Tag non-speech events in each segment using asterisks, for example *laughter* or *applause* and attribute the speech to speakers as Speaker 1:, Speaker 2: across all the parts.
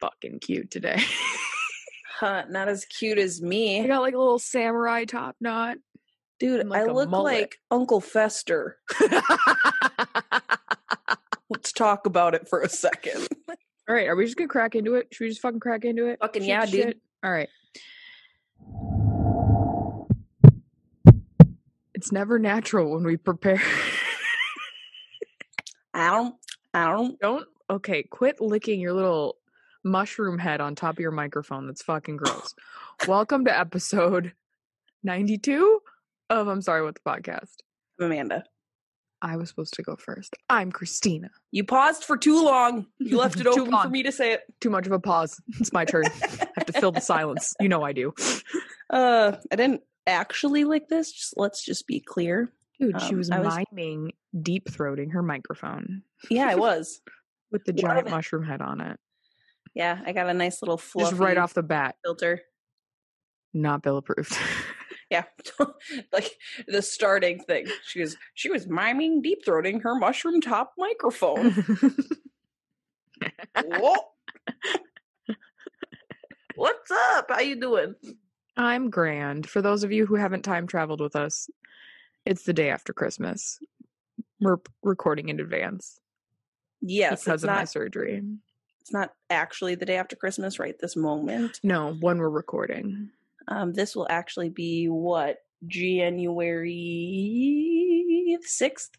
Speaker 1: fucking cute today. *laughs*
Speaker 2: Huh, not as cute as me.
Speaker 1: I got like a little samurai top knot.
Speaker 2: Dude,
Speaker 1: like,
Speaker 2: I look
Speaker 1: mullet.
Speaker 2: like Uncle Fester. *laughs* Let's talk about it for a second.
Speaker 1: All right, are we just gonna crack into it? Should we just fucking crack into it?
Speaker 2: Fucking
Speaker 1: Shoot
Speaker 2: yeah,
Speaker 1: the
Speaker 2: dude.
Speaker 1: shit? All right. It's never natural when we prepare.
Speaker 2: I don't, I don't.
Speaker 1: Don't okay, quit licking your little mushroom head on top of your microphone. That's fucking gross. Welcome to episode *laughs* 92 of I'm sorry what the podcast.
Speaker 2: Amanda.
Speaker 1: I was supposed to go first. I'm Christina.
Speaker 2: You paused for too long. You left it *laughs*
Speaker 1: Too
Speaker 2: open for
Speaker 1: long.
Speaker 2: me to say it.
Speaker 1: Too much of a pause. It's my turn. I *laughs* have to fill the silence. You know I do.
Speaker 2: Uh, I didn't actually lick this. Just let's just be clear.
Speaker 1: Dude, she
Speaker 2: Um,
Speaker 1: was
Speaker 2: I was-
Speaker 1: miming deep throating her microphone
Speaker 2: Yeah, I was.
Speaker 1: with the giant mushroom head on it.
Speaker 2: Yeah, I got a nice little fluffy
Speaker 1: Just right off the bat.
Speaker 2: filter.
Speaker 1: Not bill approved. *laughs*
Speaker 2: Yeah, *laughs* like the starting thing. She was she was miming deep throating her mushroom top microphone. Whoa. *laughs* What's up? How you doing?
Speaker 1: I'm grand. For those of you who haven't time traveled with us, it's the day after Christmas. We're recording in advance
Speaker 2: Yes,
Speaker 1: because of my surgery.
Speaker 2: It's not actually the day after Christmas right this moment.
Speaker 1: No, when we're recording.
Speaker 2: Um, this will actually be what January sixth.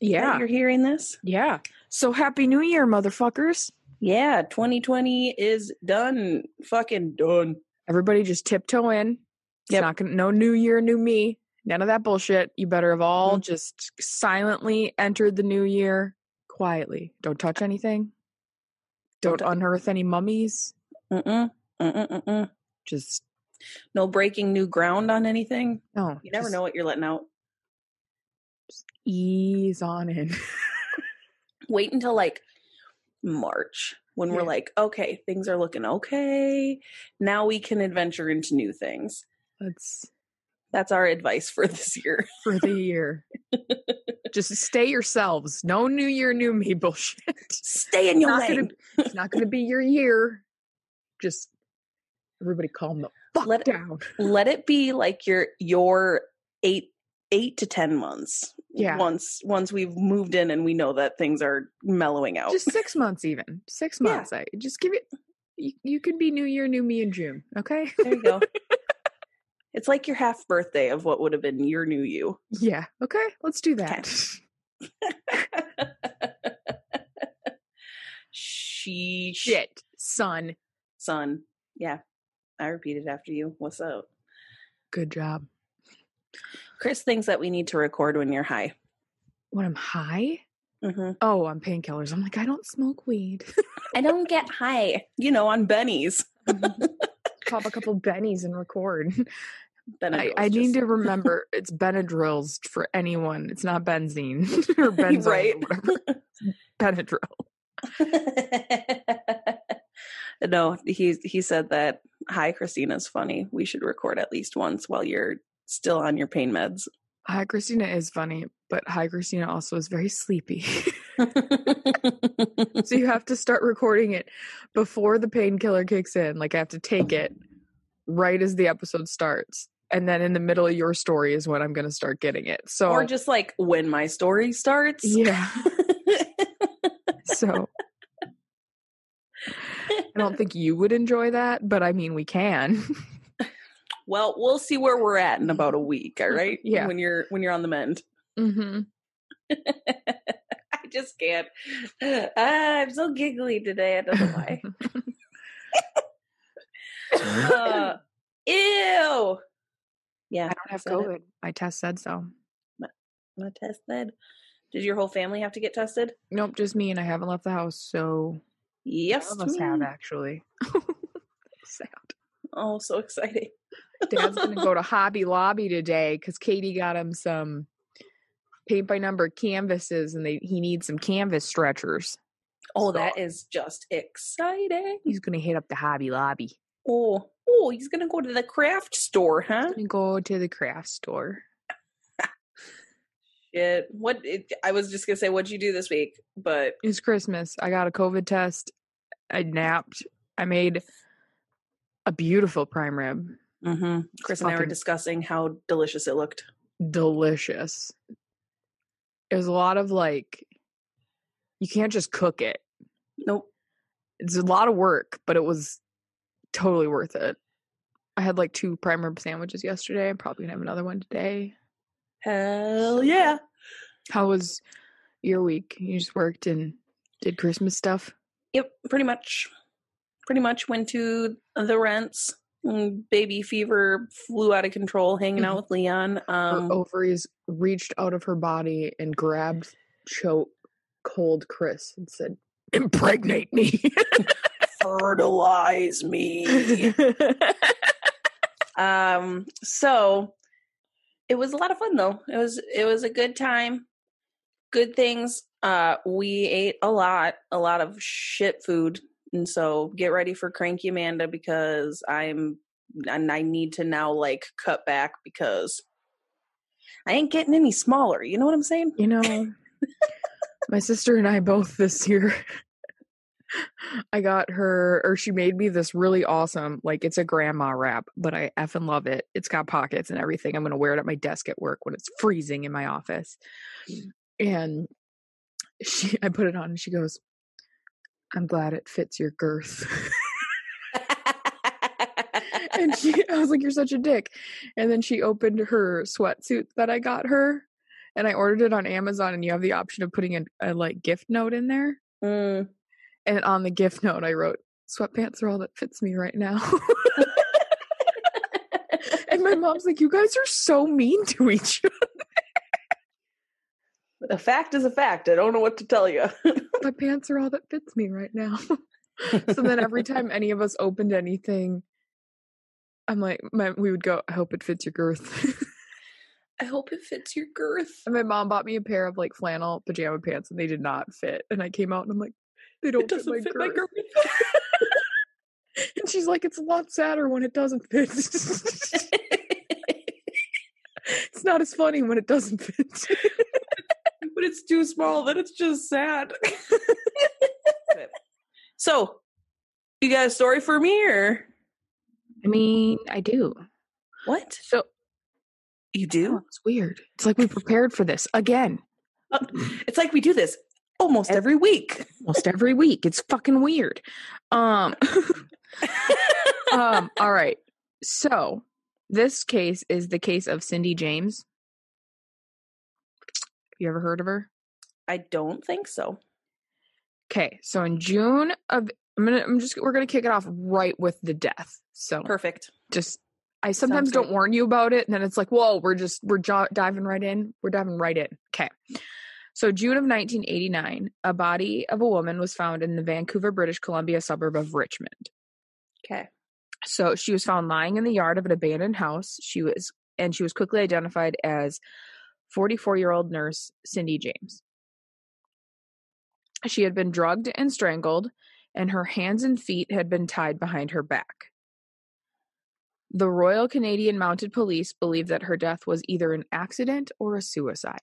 Speaker 1: Yeah.
Speaker 2: you're hearing this.
Speaker 1: Yeah. So happy new year, motherfuckers.
Speaker 2: Yeah, 2020 is done. Fucking done.
Speaker 1: Everybody just tiptoe in. It's
Speaker 2: Yep.
Speaker 1: not gonna no new year, new me. None of that bullshit. You better have all
Speaker 2: Mhm.
Speaker 1: just silently entered the new year quietly. Don't touch anything. Don't unearth any mummies.
Speaker 2: Mm-mm. Mm-mm, mm-mm.
Speaker 1: Just
Speaker 2: No breaking new ground on anything.
Speaker 1: no.
Speaker 2: You never know what you're letting out.
Speaker 1: Ease on in.
Speaker 2: Wait until like March when we're like, okay, things are looking okay. Now we can adventure into new things.
Speaker 1: That's
Speaker 2: That's our advice for this year.
Speaker 1: for the year. Just stay yourselves. No new year, new me bullshit.
Speaker 2: Stay in your
Speaker 1: Not gonna-
Speaker 2: lane.
Speaker 1: It's not going to be your year. Just everybody calm the fuck
Speaker 2: Let it-
Speaker 1: down.
Speaker 2: Let it be like your your eight eight to ten months.
Speaker 1: Yeah.
Speaker 2: Once once we've moved in and we know that things are mellowing out.
Speaker 1: Just six months, even six
Speaker 2: Yeah.
Speaker 1: months. I just give it. You, you can be New Year, New Me in June. Okay.
Speaker 2: there you go. *laughs* it's like your half birthday of what would have been your new you.
Speaker 1: yeah. Okay. Let's do that. *laughs*
Speaker 2: she
Speaker 1: Shit, son.
Speaker 2: son. Yeah. I repeated after you. What's up?
Speaker 1: Good job.
Speaker 2: Chris thinks that we need to record when you're high.
Speaker 1: When I'm high.
Speaker 2: hmm
Speaker 1: Oh, I'm painkillers. I'm like, I don't smoke weed.
Speaker 2: I don't get high. You know, on Benny's. *laughs*
Speaker 1: Pop a couple bennies and record. *laughs* I, I need to *laughs* remember it's Benadryls for anyone. It's not benzene *laughs* or benzone
Speaker 2: Right.
Speaker 1: or whatever. Benadryl.
Speaker 2: no, he he said that hi Christina's funny. We should record at least once while you're still on your pain meds.
Speaker 1: Hi, Christina is funny, but Hi, Christina also is very sleepy. so you have to start recording it before the painkiller kicks in. Like I have to take it right as the episode starts. And then in the middle of your story is when I'm going to start getting it. So,
Speaker 2: or just like when my story starts.
Speaker 1: yeah. *laughs* So I don't think you would enjoy that, but I mean, we can.
Speaker 2: well, we'll see where we're at in about a week, all right? *laughs*
Speaker 1: Yeah.
Speaker 2: When you're when you're on the mend.
Speaker 1: hmm *laughs*
Speaker 2: I just can't. *sighs* Ah, I'm so giggly today. I don't know why. Uh, ew. Yeah.
Speaker 1: I don't have
Speaker 2: said it.
Speaker 1: COVID. My test said so.
Speaker 2: I'm tested. Did your whole family have to get tested?
Speaker 1: Nope, just me, and I haven't left the house. So
Speaker 2: Yes.
Speaker 1: all of us have actually. *laughs* Sad.
Speaker 2: Oh, so exciting.
Speaker 1: Dad's gonna go to *laughs* Hobby Lobby today because Katie got him some paint by number canvases, and they he needs some canvas stretchers.
Speaker 2: Oh,
Speaker 1: So-
Speaker 2: that is just exciting.
Speaker 1: He's gonna hit up the Hobby Lobby.
Speaker 2: Oh, oh, he's gonna go to the craft store, huh?
Speaker 1: Go to the craft store.
Speaker 2: Shit. What? It, I was just gonna say, what'd you do this week? But
Speaker 1: It's Christmas. I got a COVID test I napped. I made a beautiful prime rib.
Speaker 2: Mm-hmm. Chris and I were discussing how delicious it looked.
Speaker 1: Delicious. It was a lot of like, you can't just cook it.
Speaker 2: Nope.
Speaker 1: It's a lot of work, but it was totally worth it. I had like two prime rib sandwiches yesterday. I'm probably gonna have another one today.
Speaker 2: Hell yeah.
Speaker 1: How was your week? You just worked and did Christmas stuff?
Speaker 2: Yep, pretty much. Pretty much went to the rents. Mm, Baby fever flew out of control hanging out with Leon.
Speaker 1: her
Speaker 2: Um,
Speaker 1: ovaries reached out of her body and grabbed choke cold Chris and said, Impregnate me. *laughs*
Speaker 2: fertilize me. *laughs* um, so it was a lot of fun though. It was it was a good time. Good things. Uh we ate a lot, a lot of shit food. And so get ready for cranky Amanda because I'm and I need to now like cut back because I ain't getting any smaller. You know what I'm saying?
Speaker 1: you know, *laughs* my sister and I both this year. I got her, or she made me this really awesome, like it's a grandma wrap, but I effing love it. It's got pockets and everything. I'm gonna wear it at my desk at work when it's freezing in my office. And she, I put it on, and she goes, "I'm glad it fits your girth." *laughs* and *laughs* she I was like, You're such a dick. And then she opened her sweatsuit that I got her and I ordered it on Amazon and you have the option of putting a, a like gift note in there.
Speaker 2: Mm.
Speaker 1: And on the gift note I wrote, Sweatpants are all that fits me right now. *laughs* and my *laughs* mom's like, You guys are so mean to each other.
Speaker 2: A fact is a fact. I don't know what to tell you. *laughs*
Speaker 1: My pants are all that fits me right now. so then every time any of us opened anything, I'm like, my, we would go, I hope it fits your girth.
Speaker 2: I hope it fits your girth.
Speaker 1: And my mom bought me a pair of like flannel pajama pants and they did not fit. And I came out and I'm like, they don't
Speaker 2: It doesn't
Speaker 1: fit, my,
Speaker 2: fit
Speaker 1: girth.
Speaker 2: my girth.
Speaker 1: And she's like, it's a lot sadder when it doesn't fit. it's not as funny when it doesn't fit.
Speaker 2: but it's too small that it's just sad. so, you got a story for me or
Speaker 1: I mean, I do.
Speaker 2: what?
Speaker 1: So
Speaker 2: You
Speaker 1: oh,
Speaker 2: do?
Speaker 1: it's weird. It's like we prepared for this again.
Speaker 2: Uh, it's like we do this almost
Speaker 1: Ev-
Speaker 2: every week.
Speaker 1: Almost every week. It's fucking weird. Um *laughs* um all right. So this case is the case of Cindy James. You ever heard of her?
Speaker 2: I don't think so.
Speaker 1: Okay, so in June of I'm gonna I'm just we're gonna kick it off right with the death. So
Speaker 2: Perfect.
Speaker 1: just I sometimes
Speaker 2: great.
Speaker 1: don't warn you about it, and then it's like, whoa, we're just we're jo- diving right in. We're diving right in. Okay. So June of 1989, a body of a woman was found in the Vancouver, British Columbia suburb of Richmond.
Speaker 2: Okay.
Speaker 1: So she was found lying in the yard of an abandoned house. She was and she was quickly identified as 44-year-old nurse Cindy James. She had been drugged and strangled, and her hands and feet had been tied behind her back. The Royal Canadian Mounted Police believe that her death was either an accident or a suicide.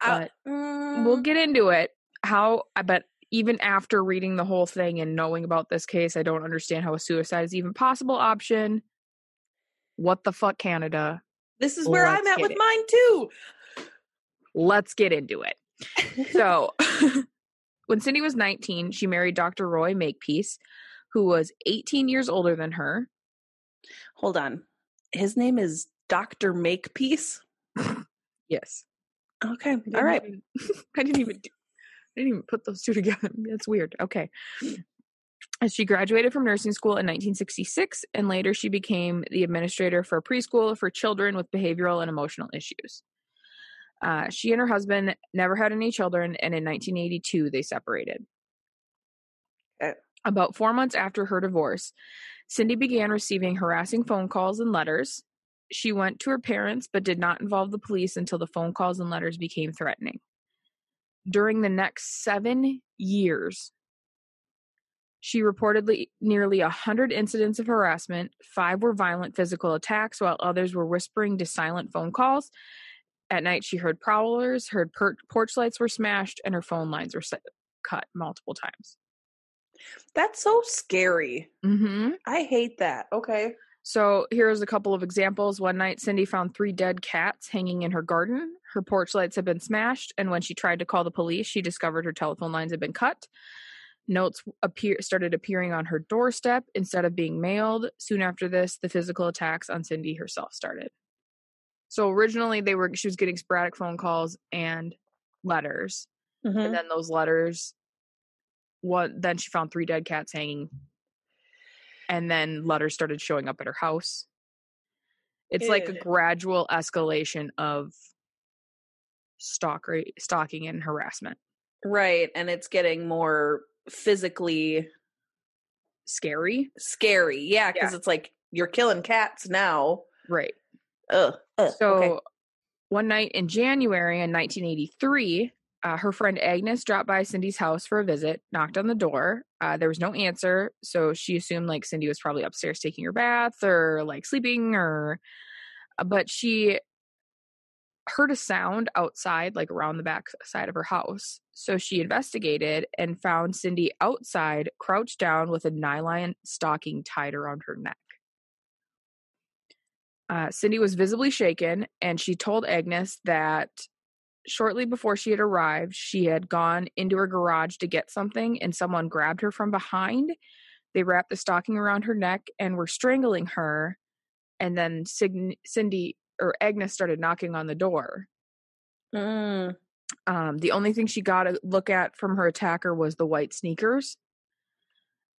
Speaker 2: Uh,
Speaker 1: But we'll
Speaker 2: mm,
Speaker 1: get into it. How, but even after reading the whole thing and knowing about this case, I don't understand how a suicide is even possible option. What the fuck, Canada?
Speaker 2: this is where I'm at with
Speaker 1: it.
Speaker 2: mine too.
Speaker 1: Let's get into it. *laughs* So, *laughs* when Cindy was 19, she married Dr. Roy Makepeace, who was 18 years older than her.
Speaker 2: Hold on. His name is Dr. Makepeace. *laughs*
Speaker 1: Yes.
Speaker 2: Okay. All right.
Speaker 1: even- I didn't even. Do, I didn't even put those two *laughs* together. That's weird. Okay. She graduated from nursing school in 1966, and later she became the administrator for a preschool for children with behavioral and emotional issues. Uh, she and her husband never had any children, and in 1982 they separated.
Speaker 2: Okay.
Speaker 1: About four months after her divorce, Cindy began receiving harassing phone calls and letters. She went to her parents but did not involve the police until the phone calls and letters became threatening. During the next seven years, she reportedly nearly a hundred incidents of harassment. Five were violent physical attacks, while others were whispering to silent phone calls. At night, she heard prowlers, heard per- porch lights were smashed, and her phone lines were set- cut multiple times.
Speaker 2: That's so scary.
Speaker 1: Mm-hmm.
Speaker 2: I hate that. Okay.
Speaker 1: So here's a couple of examples. One night, Cindy found three dead cats hanging in her garden. Her porch lights had been smashed, and when she tried to call the police, she discovered her telephone lines had been cut. Notes appear started appearing on her doorstep instead of being mailed. Soon after this, the physical attacks on Cindy herself started. So originally, they were she was getting sporadic phone calls and letters,
Speaker 2: Mhm.
Speaker 1: and then those letters. What then? She found three dead cats hanging and then letters started showing up at her house. It's like a gradual escalation of stalker stalking and harassment.
Speaker 2: Right. And it's getting more physically
Speaker 1: Scary,
Speaker 2: scary. Yeah. Because
Speaker 1: Yeah.
Speaker 2: it's like you're killing cats now.
Speaker 1: right?
Speaker 2: Ugh. Ugh.
Speaker 1: So
Speaker 2: okay.
Speaker 1: one night in January in 1983, uh, her friend Agnes dropped by Cindy's house for a visit, knocked on the door. Uh, there was no answer, so she assumed like Cindy was probably upstairs taking her bath or like sleeping, or uh, but she heard a sound outside, like around the back side of her house. So she investigated and found Cindy outside, crouched down with a nylon stocking tied around her neck. Uh, Cindy was visibly shaken, and she told Agnes that shortly before she had arrived, she had gone into her garage to get something, and someone grabbed her from behind. They wrapped the stocking around her neck and were strangling her. And then Cindy or Agnes started knocking on the door.
Speaker 2: Mm.
Speaker 1: Um, the only thing she got a look at from her attacker was the white sneakers.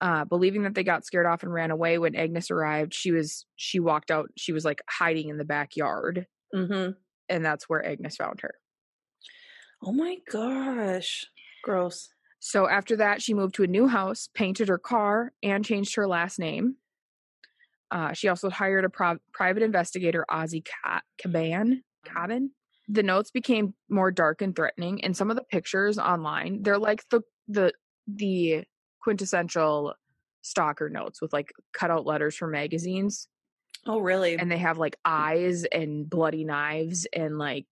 Speaker 1: Uh, believing that they got scared off and ran away when Agnes arrived, she was she walked out. She was like hiding in the backyard,
Speaker 2: hmm
Speaker 1: and that's where Agnes found her.
Speaker 2: Oh my gosh. Gross.
Speaker 1: So after that, she moved to a new house, painted her car, and changed her last name. Uh, she also hired a prov- private investigator, Ozzy Ca- Kaban. Kaban. The notes became more dark and threatening, and some of the pictures online, they're like the the the quintessential stalker notes with like cutout letters from magazines,
Speaker 2: Oh, really?
Speaker 1: and they have like eyes and bloody knives and like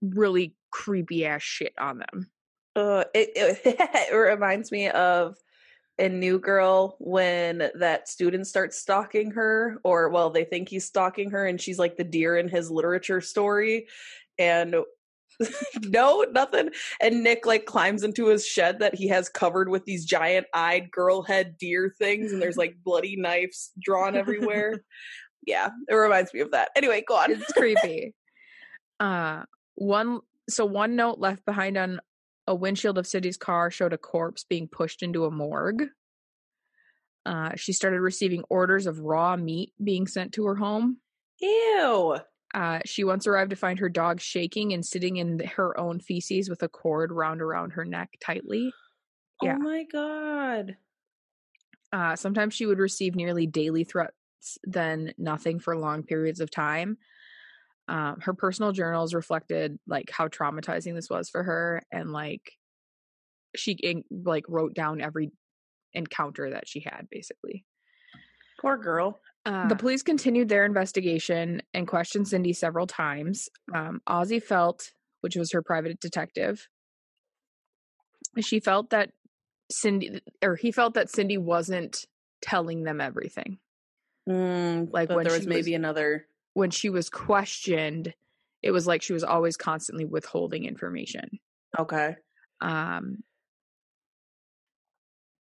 Speaker 1: really creepy ass shit on them.
Speaker 2: Uh, it, it, *laughs* it reminds me of a new girl when that student starts stalking her, or well, they think he's stalking her, and she's like the deer in his literature story, and *laughs* no, nothing. And Nick like climbs into his shed that he has covered with these giant eyed girl head deer things, and there's *laughs* like bloody knives drawn everywhere. yeah, it reminds me of that. Anyway, go on.
Speaker 1: it's creepy. Uh one so one note left behind on a windshield of Cindy's car showed a corpse being pushed into a morgue. Uh, she started receiving orders of raw meat being sent to her home.
Speaker 2: Ew.
Speaker 1: Uh, she once arrived to find her dog shaking and sitting in her own feces with a cord wound around her neck tightly. *gasps* Yeah.
Speaker 2: Oh my god.
Speaker 1: Uh, sometimes she would receive nearly daily threats, then nothing for long periods of time. Um, her personal journals reflected like how traumatizing this was for her, and like she like wrote down every encounter that she had, basically.
Speaker 2: Poor girl.
Speaker 1: the police continued their investigation and questioned Cindy several times. Um, Ozzy felt, which was her private detective, she felt that Cindy, or he felt that Cindy wasn't telling them everything.
Speaker 2: Mm,
Speaker 1: Like when
Speaker 2: there was maybe
Speaker 1: was-
Speaker 2: another.
Speaker 1: When she was questioned, it was like she was always constantly withholding information.
Speaker 2: Okay.
Speaker 1: Um,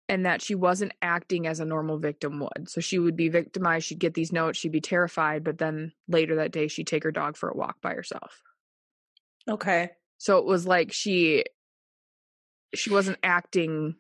Speaker 1: and that she wasn't acting as a normal victim would. So she would be victimized, she'd get these notes, she'd be terrified, but then later that day she'd take her dog for a walk by herself.
Speaker 2: Okay.
Speaker 1: So it was like she she wasn't acting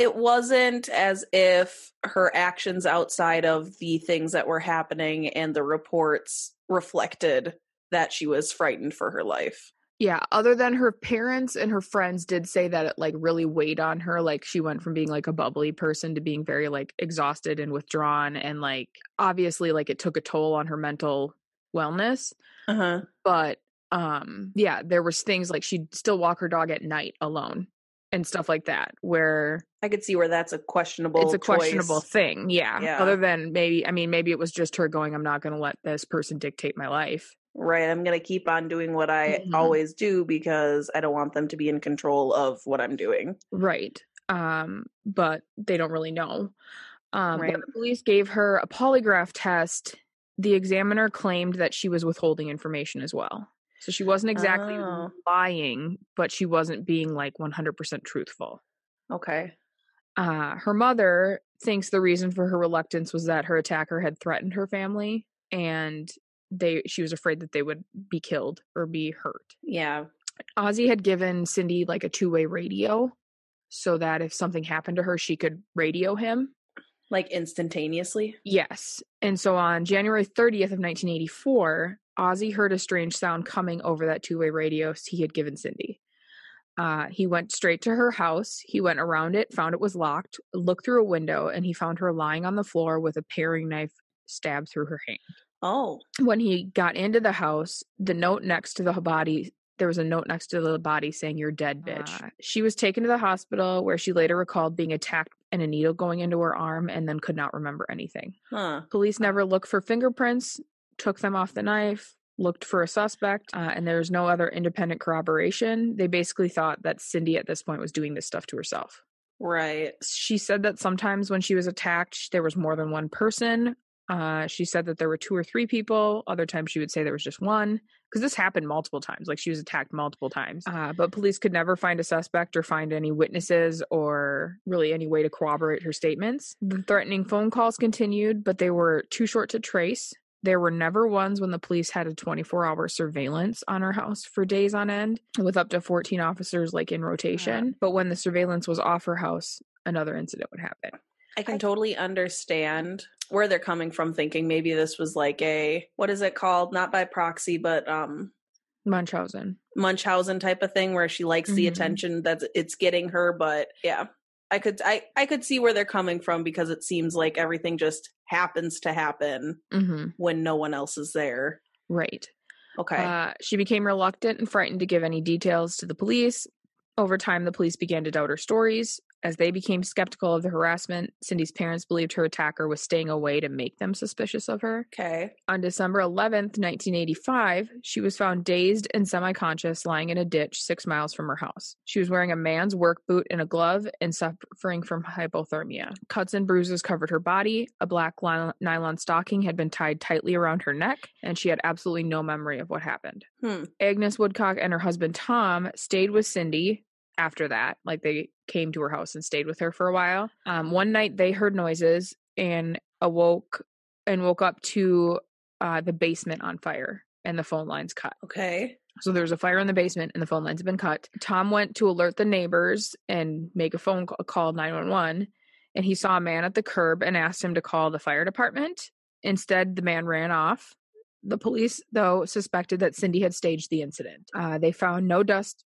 Speaker 2: It wasn't as if her actions outside of the things that were happening and the reports reflected that she was frightened for her life.
Speaker 1: yeah, other than her parents and her friends did say that it like really weighed on her. Like she went from being like a bubbly person to being very like exhausted and withdrawn and like obviously like it took a toll on her mental wellness.
Speaker 2: Uh-huh.
Speaker 1: but um yeah there was things like she'd still walk her dog at night alone and stuff like that where
Speaker 2: I could see where that's a questionable
Speaker 1: it's a questionable thing yeah.
Speaker 2: Yeah.
Speaker 1: other than maybe i mean maybe it was just her going i'm not going to let this person dictate my life
Speaker 2: Right. I'm going to keep on doing what I
Speaker 1: Mhm.
Speaker 2: always do because I don't want them to be in control of what I'm doing.
Speaker 1: Right. Um, but they don't really know. Um,
Speaker 2: Right.
Speaker 1: The police gave her a polygraph test, the examiner claimed that she was withholding information as well. So she wasn't exactly
Speaker 2: Oh.
Speaker 1: lying, but she wasn't being like 100% truthful.
Speaker 2: Okay.
Speaker 1: Uh, her mother thinks the reason for her reluctance was that her attacker had threatened her family and they she was afraid that they would be killed or be hurt.
Speaker 2: Yeah.
Speaker 1: Ozzy had given Cindy like a two-way radio so that if something happened to her she could radio him.
Speaker 2: Like instantaneously.
Speaker 1: Yes. And so on January 30th of 1984, Ozzy heard a strange sound coming over that two-way radio he had given Cindy. Uh, he went straight to her house. He went around it, found it was locked, looked through a window, and he found her lying on the floor with a paring knife stabbed through her hand.
Speaker 2: Oh.
Speaker 1: When he got into the house, the note next to the body, there was a note next to the body saying, You're dead, bitch. Uh, she was taken to the hospital where she later recalled being attacked and a needle going into her arm and then could not remember anything.
Speaker 2: Huh.
Speaker 1: Police never looked for fingerprints, took them off the knife, looked for a suspect, uh, and there was no other independent corroboration. They basically thought that Cindy at this point was doing this stuff to herself.
Speaker 2: Right.
Speaker 1: She said that sometimes when she was attacked, there was more than one person. Uh, she said that there were two or three people. Other times she would say there was just one because this happened multiple times. Like she was attacked multiple times. Uh, but police could never find a suspect or find any witnesses or really any way to corroborate her statements. The threatening phone calls continued, but they were too short to trace. There were never ones when the police had a 24 hour surveillance on her house for days on end with up to 14 officers like in rotation. But when the surveillance was off her house, another incident would happen.
Speaker 2: I can totally understand where they're coming from thinking maybe this was like a what is it called? Not by proxy, but um
Speaker 1: Munchausen.
Speaker 2: Munchausen type of thing where she likes the
Speaker 1: Mhm.
Speaker 2: attention that it's getting her, but yeah. I could I I could see where they're coming from because it seems like everything just happens to happen
Speaker 1: Mm-hmm.
Speaker 2: when no one else is there.
Speaker 1: Right.
Speaker 2: Okay.
Speaker 1: Uh, she became reluctant and frightened to give any details to the police. Over time, the police began to doubt her stories. As they became skeptical of the harassment, Cindy's parents believed her attacker was staying away to make them suspicious of her.
Speaker 2: okay.
Speaker 1: On December 11th, 1985, she was found dazed and semi conscious lying in a ditch six miles from her house. She was wearing a man's work boot and a glove and suffering from hypothermia. Cuts and bruises covered her body. A black nylon stocking had been tied tightly around her neck, and she had absolutely no memory of what happened.
Speaker 2: Hmm.
Speaker 1: Agnes Woodcock and her husband Tom stayed with Cindy after that. Like they came to her house and stayed with her for a while. Um, one night they heard noises and awoke and woke up to uh, the basement on fire and the phone lines cut.
Speaker 2: Okay.
Speaker 1: So there was a fire in the basement and the phone lines had been cut. Tom went to alert the neighbors and make a phone call, call 911 and he saw a man at the curb and asked him to call the fire department. Instead, the man ran off. The police, though, suspected that Cindy had staged the incident. Uh, they found no dust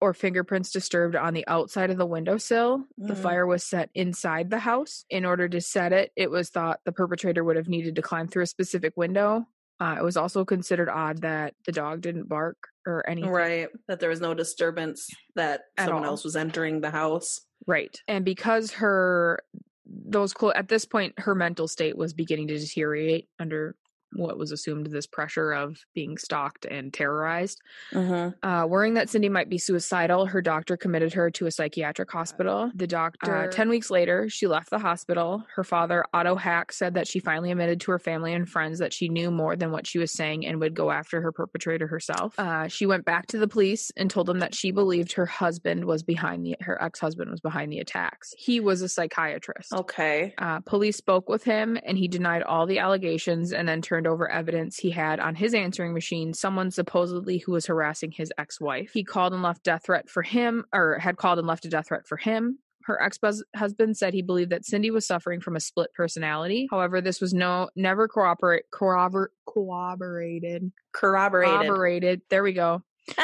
Speaker 1: or fingerprints disturbed on the outside of the windowsill. The
Speaker 2: Mm.
Speaker 1: fire was set inside the house. In order to set it, it was thought the perpetrator would have needed to climb through a specific window. Uh, it was also considered odd that the dog didn't bark or anything.
Speaker 2: Right. That there was no disturbance that
Speaker 1: At
Speaker 2: someone
Speaker 1: all.
Speaker 2: else was entering the house.
Speaker 1: Right. And because her those clo- at this point her mental state was beginning to deteriorate under what was assumed this pressure of being stalked and terrorized.
Speaker 2: Mm-hmm.
Speaker 1: Uh, worrying that Cindy might be suicidal, her doctor committed her to a psychiatric hospital. The doctor, uh, 10 weeks later, she left the hospital. Her father, Otto Hack, said that she finally admitted to her family and friends that she knew more than what she was saying and would go after her perpetrator herself. Uh, she went back to the police and told them that she believed her husband was behind the, her ex husband was behind the attacks. He was a psychiatrist.
Speaker 2: Okay.
Speaker 1: Uh, police spoke with him and he denied all the allegations and then turned over evidence he had on his answering machine someone supposedly who was harassing his ex-wife. He called and left death threat for him or had called and left a death threat for him. Her ex-husband said he believed that cindy was suffering from a split personality. However this was no never corroborate corrobor, corroborated.
Speaker 2: Corroborated.
Speaker 1: corroborated. There we go. *laughs*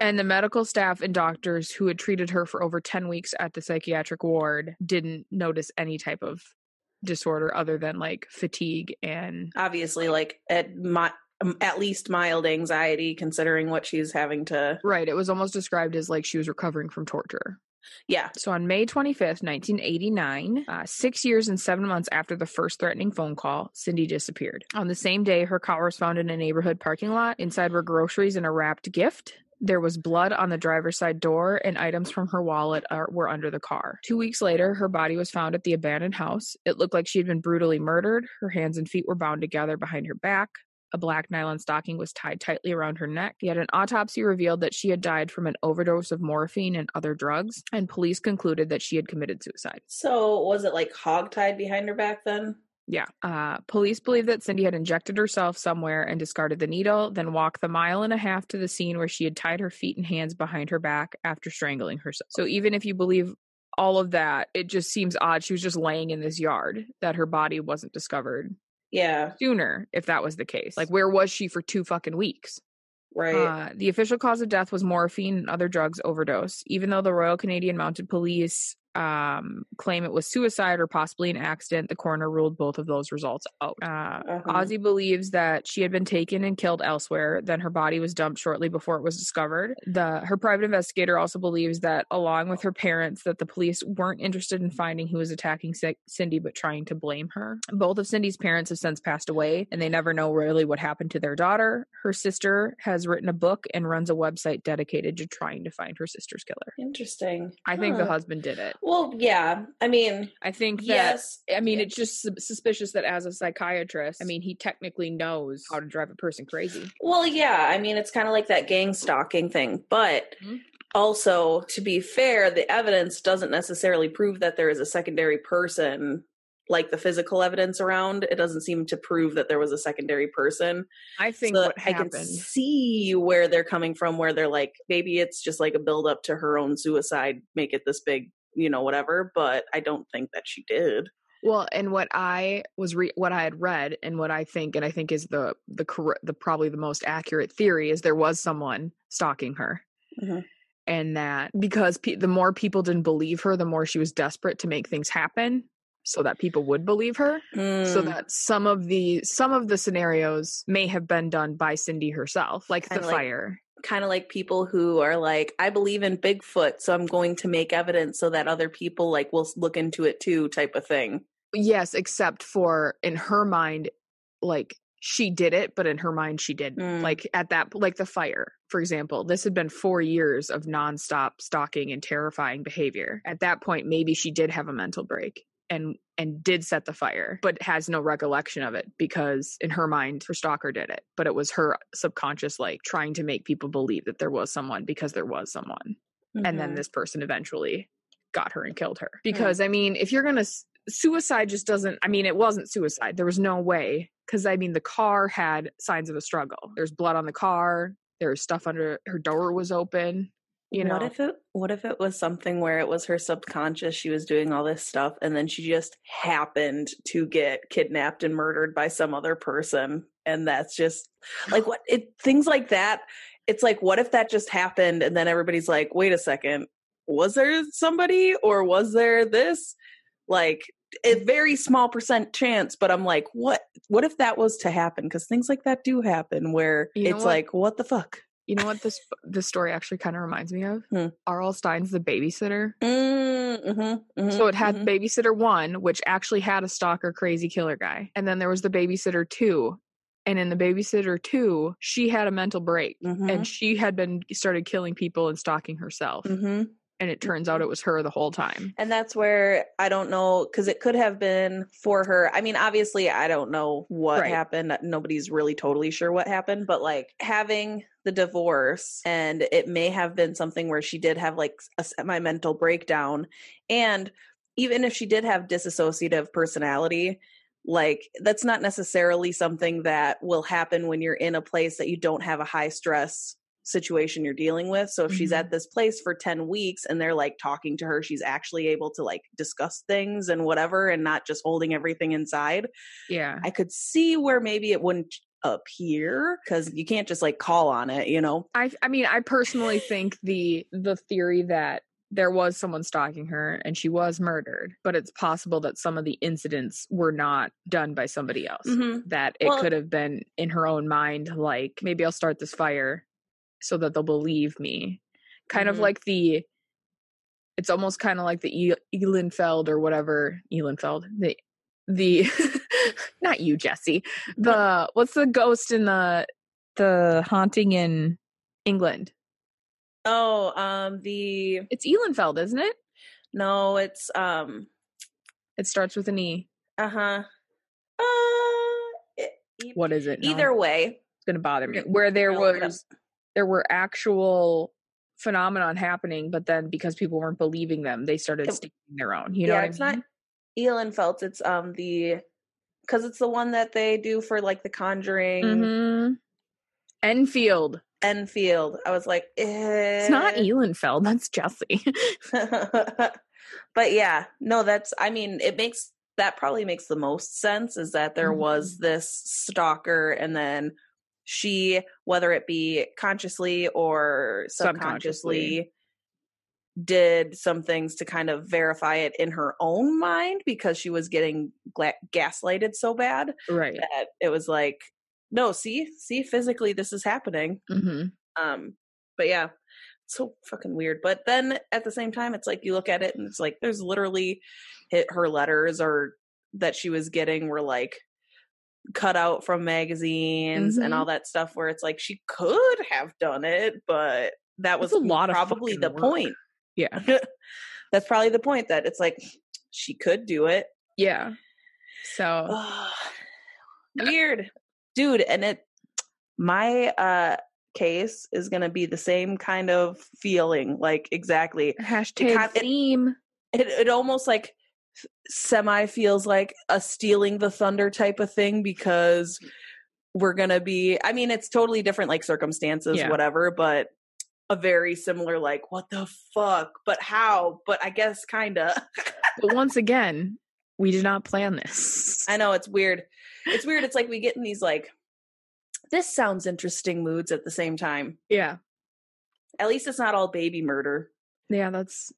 Speaker 1: And the medical staff and doctors who had treated her for over 10 weeks at the psychiatric ward didn't notice any type of disorder other than like fatigue and
Speaker 2: Obviously, like at my at least mild anxiety, considering what she's having to.
Speaker 1: right it was almost described as like she was recovering from torture
Speaker 2: Yeah.
Speaker 1: So on May 25th, 1989, uh, six years and seven months after the first threatening phone call, Cindy disappeared. On the same day, her car was found in a neighborhood parking lot. Inside were groceries and a wrapped gift. There was blood on the driver's side door, and items from her wallet are, were under the car. Two weeks later, her body was found at the abandoned house. It looked like she had been brutally murdered. Her hands and feet were bound together behind her back. A black nylon stocking was tied tightly around her neck. Yet an autopsy revealed that she had died from an overdose of morphine and other drugs, and police concluded that she had committed suicide.
Speaker 2: So was it like hog tied behind her back then?
Speaker 1: Yeah. Uh, police believe that Cindy had injected herself somewhere and discarded the needle, then walked the mile and a half to the scene where she had tied her feet and hands behind her back after strangling herself. So even if you believe all of that, it just seems odd. She was just laying in this yard that her body wasn't discovered
Speaker 2: Yeah.
Speaker 1: sooner if that was the case. Like, where was she for two fucking weeks?
Speaker 2: Right.
Speaker 1: Uh, the official cause of death was morphine and other drugs overdose. Even though the Royal Canadian Mounted Police um, claim it was suicide or possibly an accident, the coroner ruled both of those results out. Uh,
Speaker 2: Uh-huh.
Speaker 1: Ozzy believes that she had been taken and killed elsewhere. Then her body was dumped shortly before it was discovered. The her private investigator also believes that, along with her parents, that the police weren't interested in finding who was attacking Ci- Cindy, but trying to blame her. Both of Cindy's parents have since passed away, and they never know really what happened to their daughter. Her sister has written a book and runs a website dedicated to trying to find her sister's killer.
Speaker 2: Interesting.
Speaker 1: I think the husband did it.
Speaker 2: Well, yeah. I mean,
Speaker 1: I think that
Speaker 2: yes.
Speaker 1: I mean, it's just sus- suspicious that as a psychiatrist, I mean, he technically knows how to drive a person crazy.
Speaker 2: Well, yeah. I mean, it's kind of like that gang stalking thing. But
Speaker 1: Mhm.
Speaker 2: also, to be fair, the evidence doesn't necessarily prove that there is a secondary person. Like the physical evidence around, it doesn't seem to prove that there was a secondary person.
Speaker 1: I think
Speaker 2: So
Speaker 1: what
Speaker 2: I can see where they're coming from, where they're like, maybe it's just like a build up to her own suicide, make it this big, you know, whatever. But I don't think that she did.
Speaker 1: Well, and what I was re- what I had read, and what I think, and I think is the the cor- the probably the most accurate theory is there was someone stalking her,
Speaker 2: Mhm.
Speaker 1: and that because pe- the more people didn't believe her, the more she was desperate to make things happen, so that people would believe her. So
Speaker 2: Mm,
Speaker 1: that some of the some of the scenarios may have been done by Cindy herself, like the
Speaker 2: like-
Speaker 1: fire.
Speaker 2: Kind of like people who are like, I believe in Bigfoot, so I'm going to make evidence so that other people like will look into it too, type of thing.
Speaker 1: Yes, except for in her mind, like she did it, but in her mind she didn't.
Speaker 2: Mm.
Speaker 1: Like at that, like the fire, for example, this had been four years of nonstop stalking and terrifying behavior. At that point, maybe she did have a mental break and and did set the fire, but has no recollection of it because in her mind, her stalker did it. But it was her subconscious, like trying to make people believe that there was someone because there was someone. And then
Speaker 2: Mhm.
Speaker 1: this person eventually got her and killed her. Because i mean if you're gonna suicide just doesn't i mean it wasn't suicide. There was no way. Because i mean the car had signs of a struggle. There's blood on the car. There's stuff under her door was open you know
Speaker 2: what if it what if it was something where it was her subconscious she was doing all this stuff and then she just happened to get kidnapped and murdered by some other person and that's just like what *sighs* it things like that it's like what if that just happened and then everybody's like wait a second was there somebody or was there this? Like a very small percent chance but i'm like what what if that was to happen? Because things like that do happen where
Speaker 1: You know
Speaker 2: it's
Speaker 1: what?
Speaker 2: like what the fuck
Speaker 1: you know what this this story actually kind of reminds me of
Speaker 2: Hmm.
Speaker 1: R.L. Stine's The Babysitter.
Speaker 2: Mm, mhm, mhm,
Speaker 1: So it had
Speaker 2: mhm.
Speaker 1: Babysitter 1, which actually had a stalker crazy killer guy. And then there was the Babysitter 2. And in the Babysitter 2, she had a mental break. And she had been started killing people and stalking herself
Speaker 2: hmm
Speaker 1: and it turns out it was her the whole time
Speaker 2: And that's where I don't know because it could have been for her. I mean, obviously, I don't know what
Speaker 1: Right.
Speaker 2: happened. Nobody's really totally sure what happened, but like having the divorce, and it may have been something where she did have like a semi mental breakdown. And even if she did have dissociative personality, like that's not necessarily something that will happen when you're in a place that you don't have a high stress situation you're dealing with. So if she's
Speaker 1: Mhm.
Speaker 2: at this place for 10 weeks and they're like talking to her, she's actually able to like discuss things and whatever and not just holding everything inside.
Speaker 1: yeah
Speaker 2: I could see where maybe it wouldn't appear because you can't just like call on it, you know?
Speaker 1: i i mean i personally think the the theory that there was someone stalking her and she was murdered but it's possible that some of the incidents were not done by somebody else
Speaker 2: Mm-hmm.
Speaker 1: that it
Speaker 2: Well-
Speaker 1: could have been in her own mind like maybe i'll start this fire so that they'll believe me kind of
Speaker 2: Mhm.
Speaker 1: like the it's almost kind of like the e- Ehlenfeld or whatever Ehlenfeld the the *laughs* *laughs* not you Jesse the what's the ghost in the the haunting in England?
Speaker 2: Oh, um, the
Speaker 1: it's Ehlenfeld isn't it?
Speaker 2: No, it's um,
Speaker 1: it starts with an E.
Speaker 2: Uh huh. Uh, it,
Speaker 1: what is it? No,
Speaker 2: either way,
Speaker 1: it's gonna bother me. Where there
Speaker 2: look
Speaker 1: was there were actual phenomenon happening but then because people weren't believing them they started
Speaker 2: It-
Speaker 1: sticking their own. You know
Speaker 2: yeah, it's
Speaker 1: I mean?
Speaker 2: not Ehlenfeld. It's um the because it's the one that they do for like the Conjuring
Speaker 1: Mhm. Enfield
Speaker 2: Enfield. I was like, eh.
Speaker 1: It's not Ehlenfeld. That's Jesse. *laughs*
Speaker 2: but yeah, no, that's. I mean, it makes that probably makes the most sense. Is that there
Speaker 1: Mm-hmm.
Speaker 2: was this stalker, and then she, whether it be consciously or
Speaker 1: Subconsciously.
Speaker 2: subconsciously, did some things to kind of verify it in her own mind because she was getting gla- gaslighted so bad
Speaker 1: right.
Speaker 2: that it was like, no, see, see, physically this is happening.
Speaker 1: hmm
Speaker 2: Um, but yeah, so fucking weird. But then at the same time, it's like you look at it and it's like there's literally hit her letters or that she was getting were like cut out from magazines and
Speaker 1: Mhm.
Speaker 2: all that stuff where it's like she could have done it, but that was
Speaker 1: That's a lot
Speaker 2: probably
Speaker 1: fucking
Speaker 2: the
Speaker 1: work.
Speaker 2: point.
Speaker 1: Yeah. *laughs*
Speaker 2: That's probably the point that it's like she could do it.
Speaker 1: Yeah. So *sighs*
Speaker 2: Weird. Dude, and it my uh case is going to be the same kind of feeling like exactly
Speaker 1: hashtag
Speaker 2: kind- it-
Speaker 1: theme.
Speaker 2: it it almost like semi feels like a stealing the thunder type of thing because we're gonna be i mean it's totally different like circumstances
Speaker 1: Yeah.
Speaker 2: whatever but a very similar like what the fuck but how but i guess kinda
Speaker 1: but once *laughs* again, we did not plan this.
Speaker 2: i know it's weird it's weird it's like we get in these like this sounds interesting moods at the same time
Speaker 1: yeah.
Speaker 2: at least it's not all baby murder
Speaker 1: Yeah, that's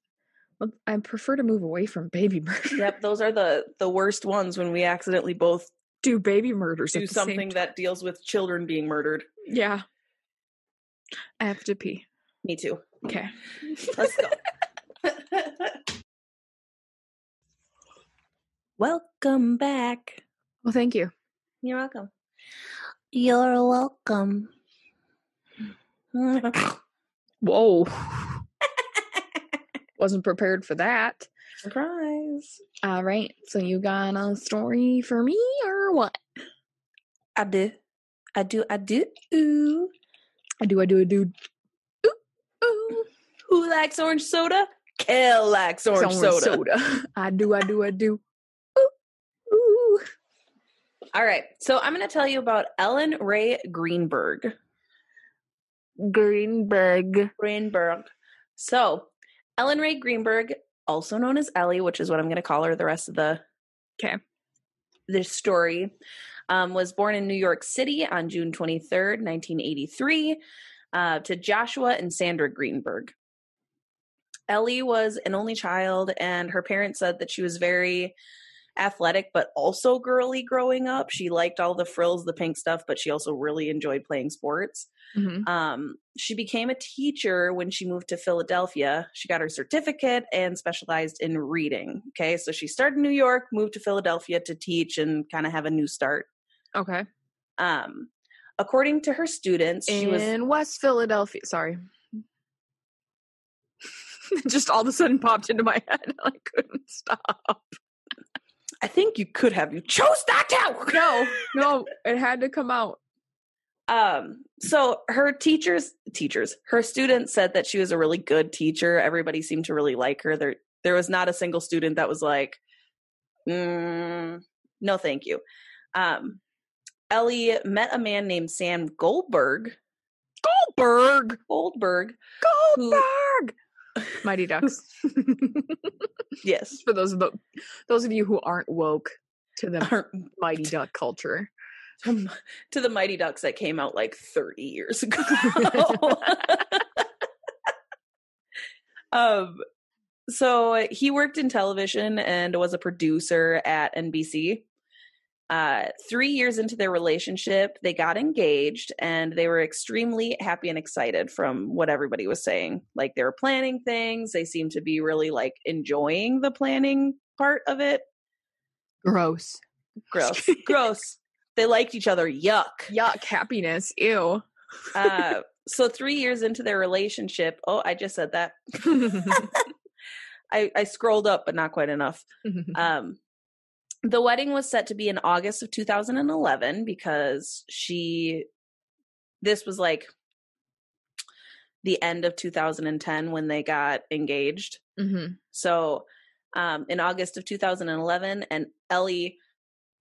Speaker 1: I prefer to move away from baby *laughs* murder.
Speaker 2: yep those are the the worst ones when we accidentally both
Speaker 1: Do baby murders
Speaker 2: do
Speaker 1: at the same
Speaker 2: something that deals with children being murdered
Speaker 1: Yeah. I have to pee.
Speaker 2: Me too
Speaker 1: Okay.
Speaker 2: Let's go. *laughs* welcome back.
Speaker 1: Well, thank you.
Speaker 2: You're welcome. You're welcome.
Speaker 1: Whoa. *laughs* Wasn't prepared for that.
Speaker 2: Surprise.
Speaker 1: All right. So you got a story for me or what?
Speaker 2: I do. I do. I do. Ooh.
Speaker 1: I do, I do, I do.
Speaker 2: Who likes orange soda? Kel likes orange
Speaker 1: Orange
Speaker 2: soda. *laughs*
Speaker 1: I do, I do, I do. Ooh, ooh.
Speaker 2: All right. So I'm going to tell you about Ellen Rae Greenberg.
Speaker 1: Greenberg.
Speaker 2: Greenberg. So, Ellen Rae Greenberg, also known as Ellie, which is what I'm going to call her the rest of the
Speaker 1: okay
Speaker 2: This story um, was born in New York City on June 23rd, 1983, uh, to Joshua and Sandra Greenberg. Ellie was an only child, and her parents said that she was very athletic but also girly growing up. She liked all the frills, the pink stuff, but she also really enjoyed playing sports.
Speaker 1: Mhm.
Speaker 2: Um, she became a teacher when she moved to Philadelphia. She got her certificate and specialized in reading. Okay, so she started in New York, moved to Philadelphia to teach and kind of have a new start.
Speaker 1: Okay.
Speaker 2: Um, according to her students, she was
Speaker 1: in West Philadelphia. Sorry. *laughs* Just all of a sudden popped into my head. *laughs* I couldn't stop.
Speaker 2: I think you could have. You chose not to. *laughs*
Speaker 1: No, no, it had to come out.
Speaker 2: Um, so her teachers, teachers, her students said that she was a really good teacher. Everybody seemed to really like her. There, there was not a single student that was like, mm, "No, thank you." Um, Ellie met a man named Sam Goldberg.
Speaker 1: Goldberg.
Speaker 2: Goldberg,
Speaker 1: Goldberg. Mighty *laughs* Ducks.
Speaker 2: yes,
Speaker 1: For those of the, those of you who aren't woke to the
Speaker 2: Aren't
Speaker 1: Mighty Duck culture.
Speaker 2: to to the Mighty Ducks that came out like 30 years ago. *laughs* *laughs* um so he worked in television and was a producer at NBC. Uh, three years into their relationship, they got engaged and they were extremely happy and excited from what everybody was saying. Like they were planning things, they seemed to be really like enjoying the planning part of it.
Speaker 1: Gross.
Speaker 2: Gross. Gross. They liked each other. Yuck.
Speaker 1: Yuck. Happiness. Ew.
Speaker 2: Uh, *laughs* so three years into their relationship, oh, I just said that. *laughs* *laughs* I, I scrolled up, but not quite enough. Um, the wedding was set to be in August of 2011 because she, this was like the end of 2010 when they got engaged.
Speaker 1: mm-hmm.
Speaker 2: So um, in August of 2011, and Ellie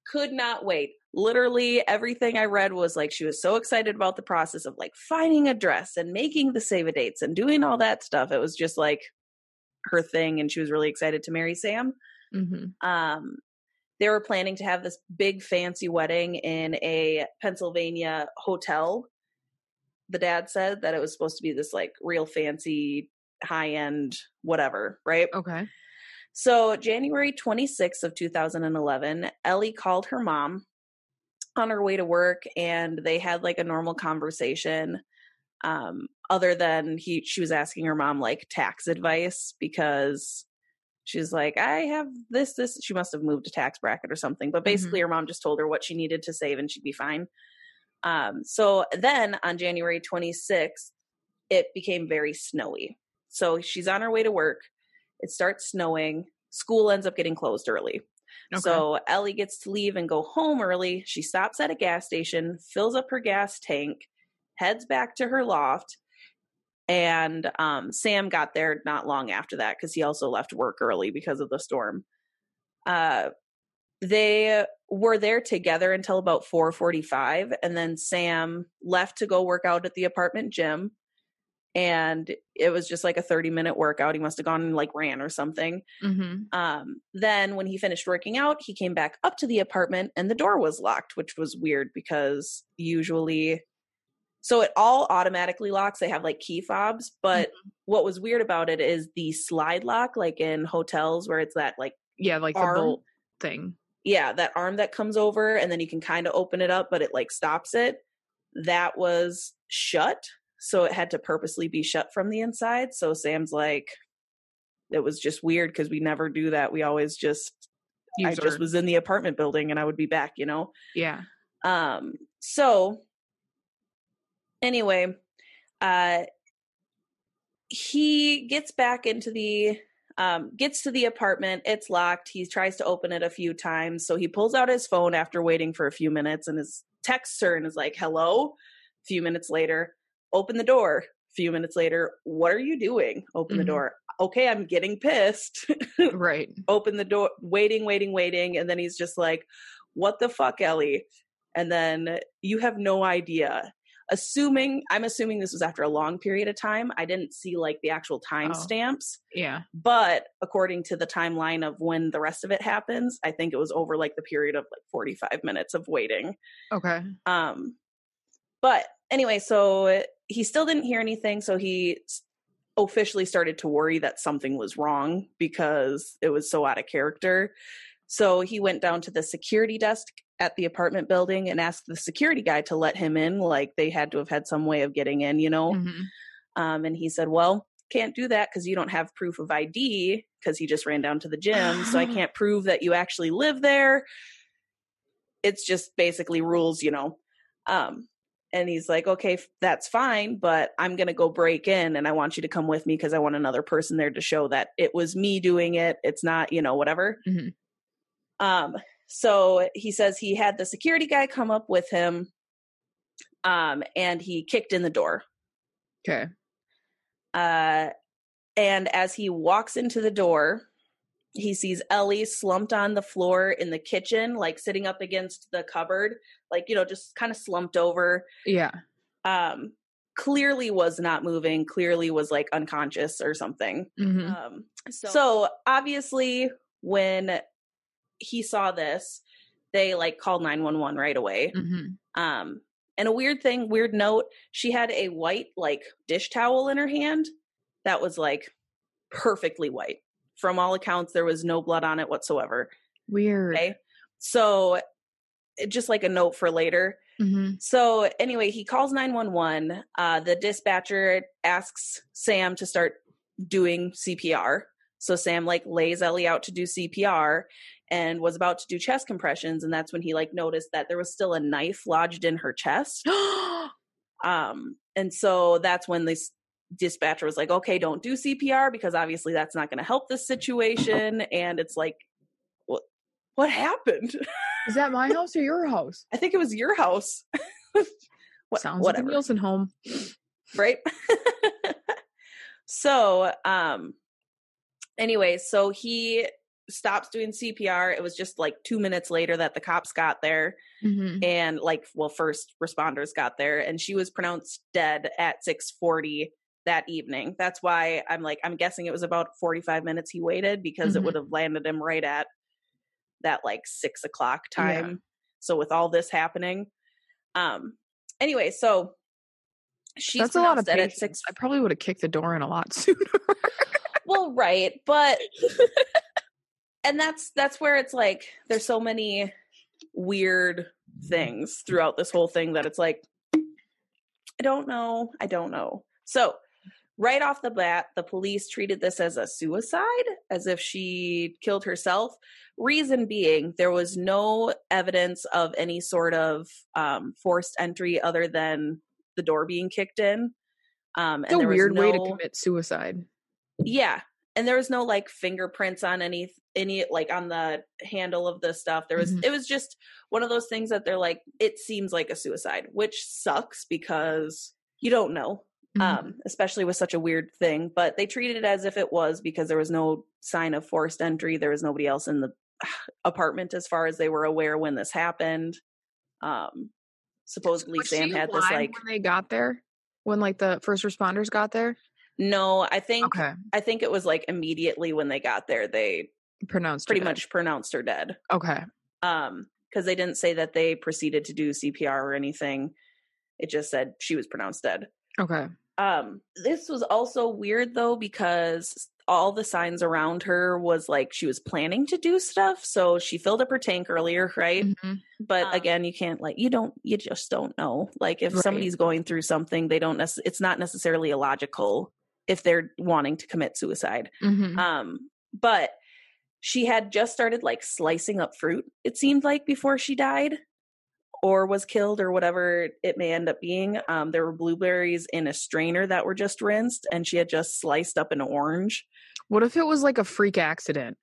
Speaker 2: could not wait. Literally everything I read was like she was so excited about the process of like finding a dress and making the save a dates and doing all that stuff. It was just like her thing, and she was really excited to marry Sam.
Speaker 1: Mm-hmm.
Speaker 2: Um, they were planning to have this big fancy wedding in a Pennsylvania hotel. The dad said that it was supposed to be this like real fancy, high end, whatever, right?
Speaker 1: Okay.
Speaker 2: So, January 26th of 2011, Ellie called her mom on her way to work and they had like a normal conversation. Um, other than he she was asking her mom like tax advice because she's like, I have this, this she must have moved a tax bracket or something. But basically her mom just told her what she needed to save and she'd be fine. Um, so then on January 26th, it became very snowy. So she's on her way to work. It starts snowing. School ends up getting closed early.
Speaker 1: Okay.
Speaker 2: So Ellie gets to leave and go home early. She stops at a gas station, fills up her gas tank, heads back to her loft. And um, Sam got there not long after that because he also left work early because of the storm. Uh, they were there together until about 4:45 and then Sam left to go work out at the apartment gym and it was just like a 30 minute workout he must have gone and like ran or something
Speaker 1: Mm-hmm.
Speaker 2: um, then when he finished working out, he came back up to the apartment and the door was locked, which was weird because usually so it all automatically locks. They have like key fobs, but what was weird about it is the slide lock, like in hotels where it's that like
Speaker 1: Yeah, like
Speaker 2: Arm.
Speaker 1: the bolt thing.
Speaker 2: yeah, that arm that comes over and then you can kind of open it up, but it like stops it. That was shut. So it had to purposely be shut from the inside. So Sam's like, it was just weird because we never do that. We always just, I just was in the apartment building and I would be back, you know?
Speaker 1: Yeah.
Speaker 2: Um, so anyway, uh he gets back into the um gets to the apartment, it's locked. He tries to open it a few times. So he pulls out his phone after waiting for a few minutes and his texts her and is like, Hello. A few minutes later, open the door. A few minutes later, what are you doing? Open
Speaker 1: Mhm.
Speaker 2: the door. Okay, I'm getting pissed. *laughs*
Speaker 1: Right.
Speaker 2: open the door, waiting, waiting, waiting. And then he's just like, What the fuck, Ellie? And then you have no idea. Assuming, I'm assuming this was after a long period of time. I didn't see like the actual time
Speaker 1: Oh.
Speaker 2: stamps,
Speaker 1: Yeah.
Speaker 2: but according to the timeline of when the rest of it happens, I think it was over like the period of like 45 minutes of waiting.
Speaker 1: Okay.
Speaker 2: Um, but anyway, so he still didn't hear anything. So he officially started to worry that something was wrong because it was so out of character. So he went down to the security desk at the apartment building and asked the security guy to let him in. Like they had to have had some way of getting in, you know?
Speaker 1: Mhm.
Speaker 2: Um, and he said, Well, can't do that because you don't have proof of ID because he just ran down to the gym. so I *gasps* can't prove that you actually live there. It's just basically rules, you know. Um, and he's like, Okay, that's fine, but I'm going to go break in and I want you to come with me because I want another person there to show that it was me doing it. It's not, you know, whatever.
Speaker 1: Mhm.
Speaker 2: Um, so he says he had the security guy come up with him um, and he kicked in the door.
Speaker 1: Okay.
Speaker 2: Uh, and as he walks into the door, he sees Ellie slumped on the floor in the kitchen, like sitting up against the cupboard, like, you know, just kind of slumped over.
Speaker 1: Yeah.
Speaker 2: Um, clearly was not moving, clearly was like unconscious or something.
Speaker 1: hmm
Speaker 2: Um, so, obviously, when he saw this, they like called 911 right away.
Speaker 1: hmm
Speaker 2: Um, and a weird thing, weird note, she had a white like dish towel in her hand that was like perfectly white. From all accounts, there was no blood on it whatsoever.
Speaker 1: Weird.
Speaker 2: Okay. So just like a note for later.
Speaker 1: Mm-hmm.
Speaker 2: So anyway, he calls 911. Uh, the dispatcher asks Sam to start doing CPR. So Sam like lays Ellie out to do CPR and was about to do chest compressions and that's when he like noticed that there was still a knife lodged in her chest. *gasps* Um and so that's when this dispatcher was like, "Okay, don't do CPR because obviously that's not going to help this situation." And it's like, "What what happened?"
Speaker 1: Is that my house or your house? *laughs*
Speaker 2: I think it was your house. *laughs* what,
Speaker 1: Sounds
Speaker 2: whatever.
Speaker 1: like a Nielsen home.
Speaker 2: right? *laughs* so, um anyway, so he stops doing CPR. It was just like 2 minutes later that the cops got there
Speaker 1: Mm-hmm.
Speaker 2: and like well first responders got there and she was pronounced dead at 6:40 that evening. That's why I'm like I'm guessing it was about 45 minutes he waited because it
Speaker 1: Mhm.
Speaker 2: would have landed him right at that like six o'clock
Speaker 1: Yeah.
Speaker 2: time. So with all this happening, um, anyway, so she's
Speaker 1: That's a lot of
Speaker 2: dead at six.
Speaker 1: I probably would have kicked the door in a lot *laughs* sooner.
Speaker 2: Well, right, but *laughs* and that's that's where it's like there's so many weird things throughout this whole thing that it's like I don't know, I don't know. So, right off the bat, the police treated this as a suicide, as if she killed herself. Reason being, there was no evidence of any sort of um, forced entry other than the door being kicked in. Um,
Speaker 1: It's a
Speaker 2: there was
Speaker 1: weird way to commit suicide.
Speaker 2: yeah and there was no like fingerprints on any any like on the handle of the stuff there was
Speaker 1: Mhm.
Speaker 2: it was just one of those things that they're like it seems like a suicide which sucks because you don't know
Speaker 1: Mhm.
Speaker 2: um especially with such a weird thing but they treated it as if it was because there was no sign of forced entry there was nobody else in the *sighs* apartment as far as they were aware when this happened um supposedly
Speaker 1: Was
Speaker 2: sam had this like
Speaker 1: when they got there, when like the first responders got there.
Speaker 2: No i think
Speaker 1: Okay,
Speaker 2: i think it was like immediately when they got there they
Speaker 1: pronounced her
Speaker 2: pretty much pronounced her dead.
Speaker 1: Okay,
Speaker 2: um because they didn't say that they proceeded to do cpr or anything. It just said she was pronounced dead.
Speaker 1: Okay.
Speaker 2: um this was also weird though because all the signs around her was like she was planning to do stuff so she filled up her tank earlier right?
Speaker 1: Mhm.
Speaker 2: but Um, again you can't like you don't you just don't know. Like if
Speaker 1: Right.
Speaker 2: somebody's going through something they don't nec- it's not necessarily illogical if they're wanting to commit suicide
Speaker 1: Mhm.
Speaker 2: um, but she had just started like slicing up fruit, it seemed like, before she died or was killed or whatever it may end up being. Um, there were blueberries in a strainer that were just rinsed, and she had just sliced up an orange.
Speaker 1: What if it was like a freak accident?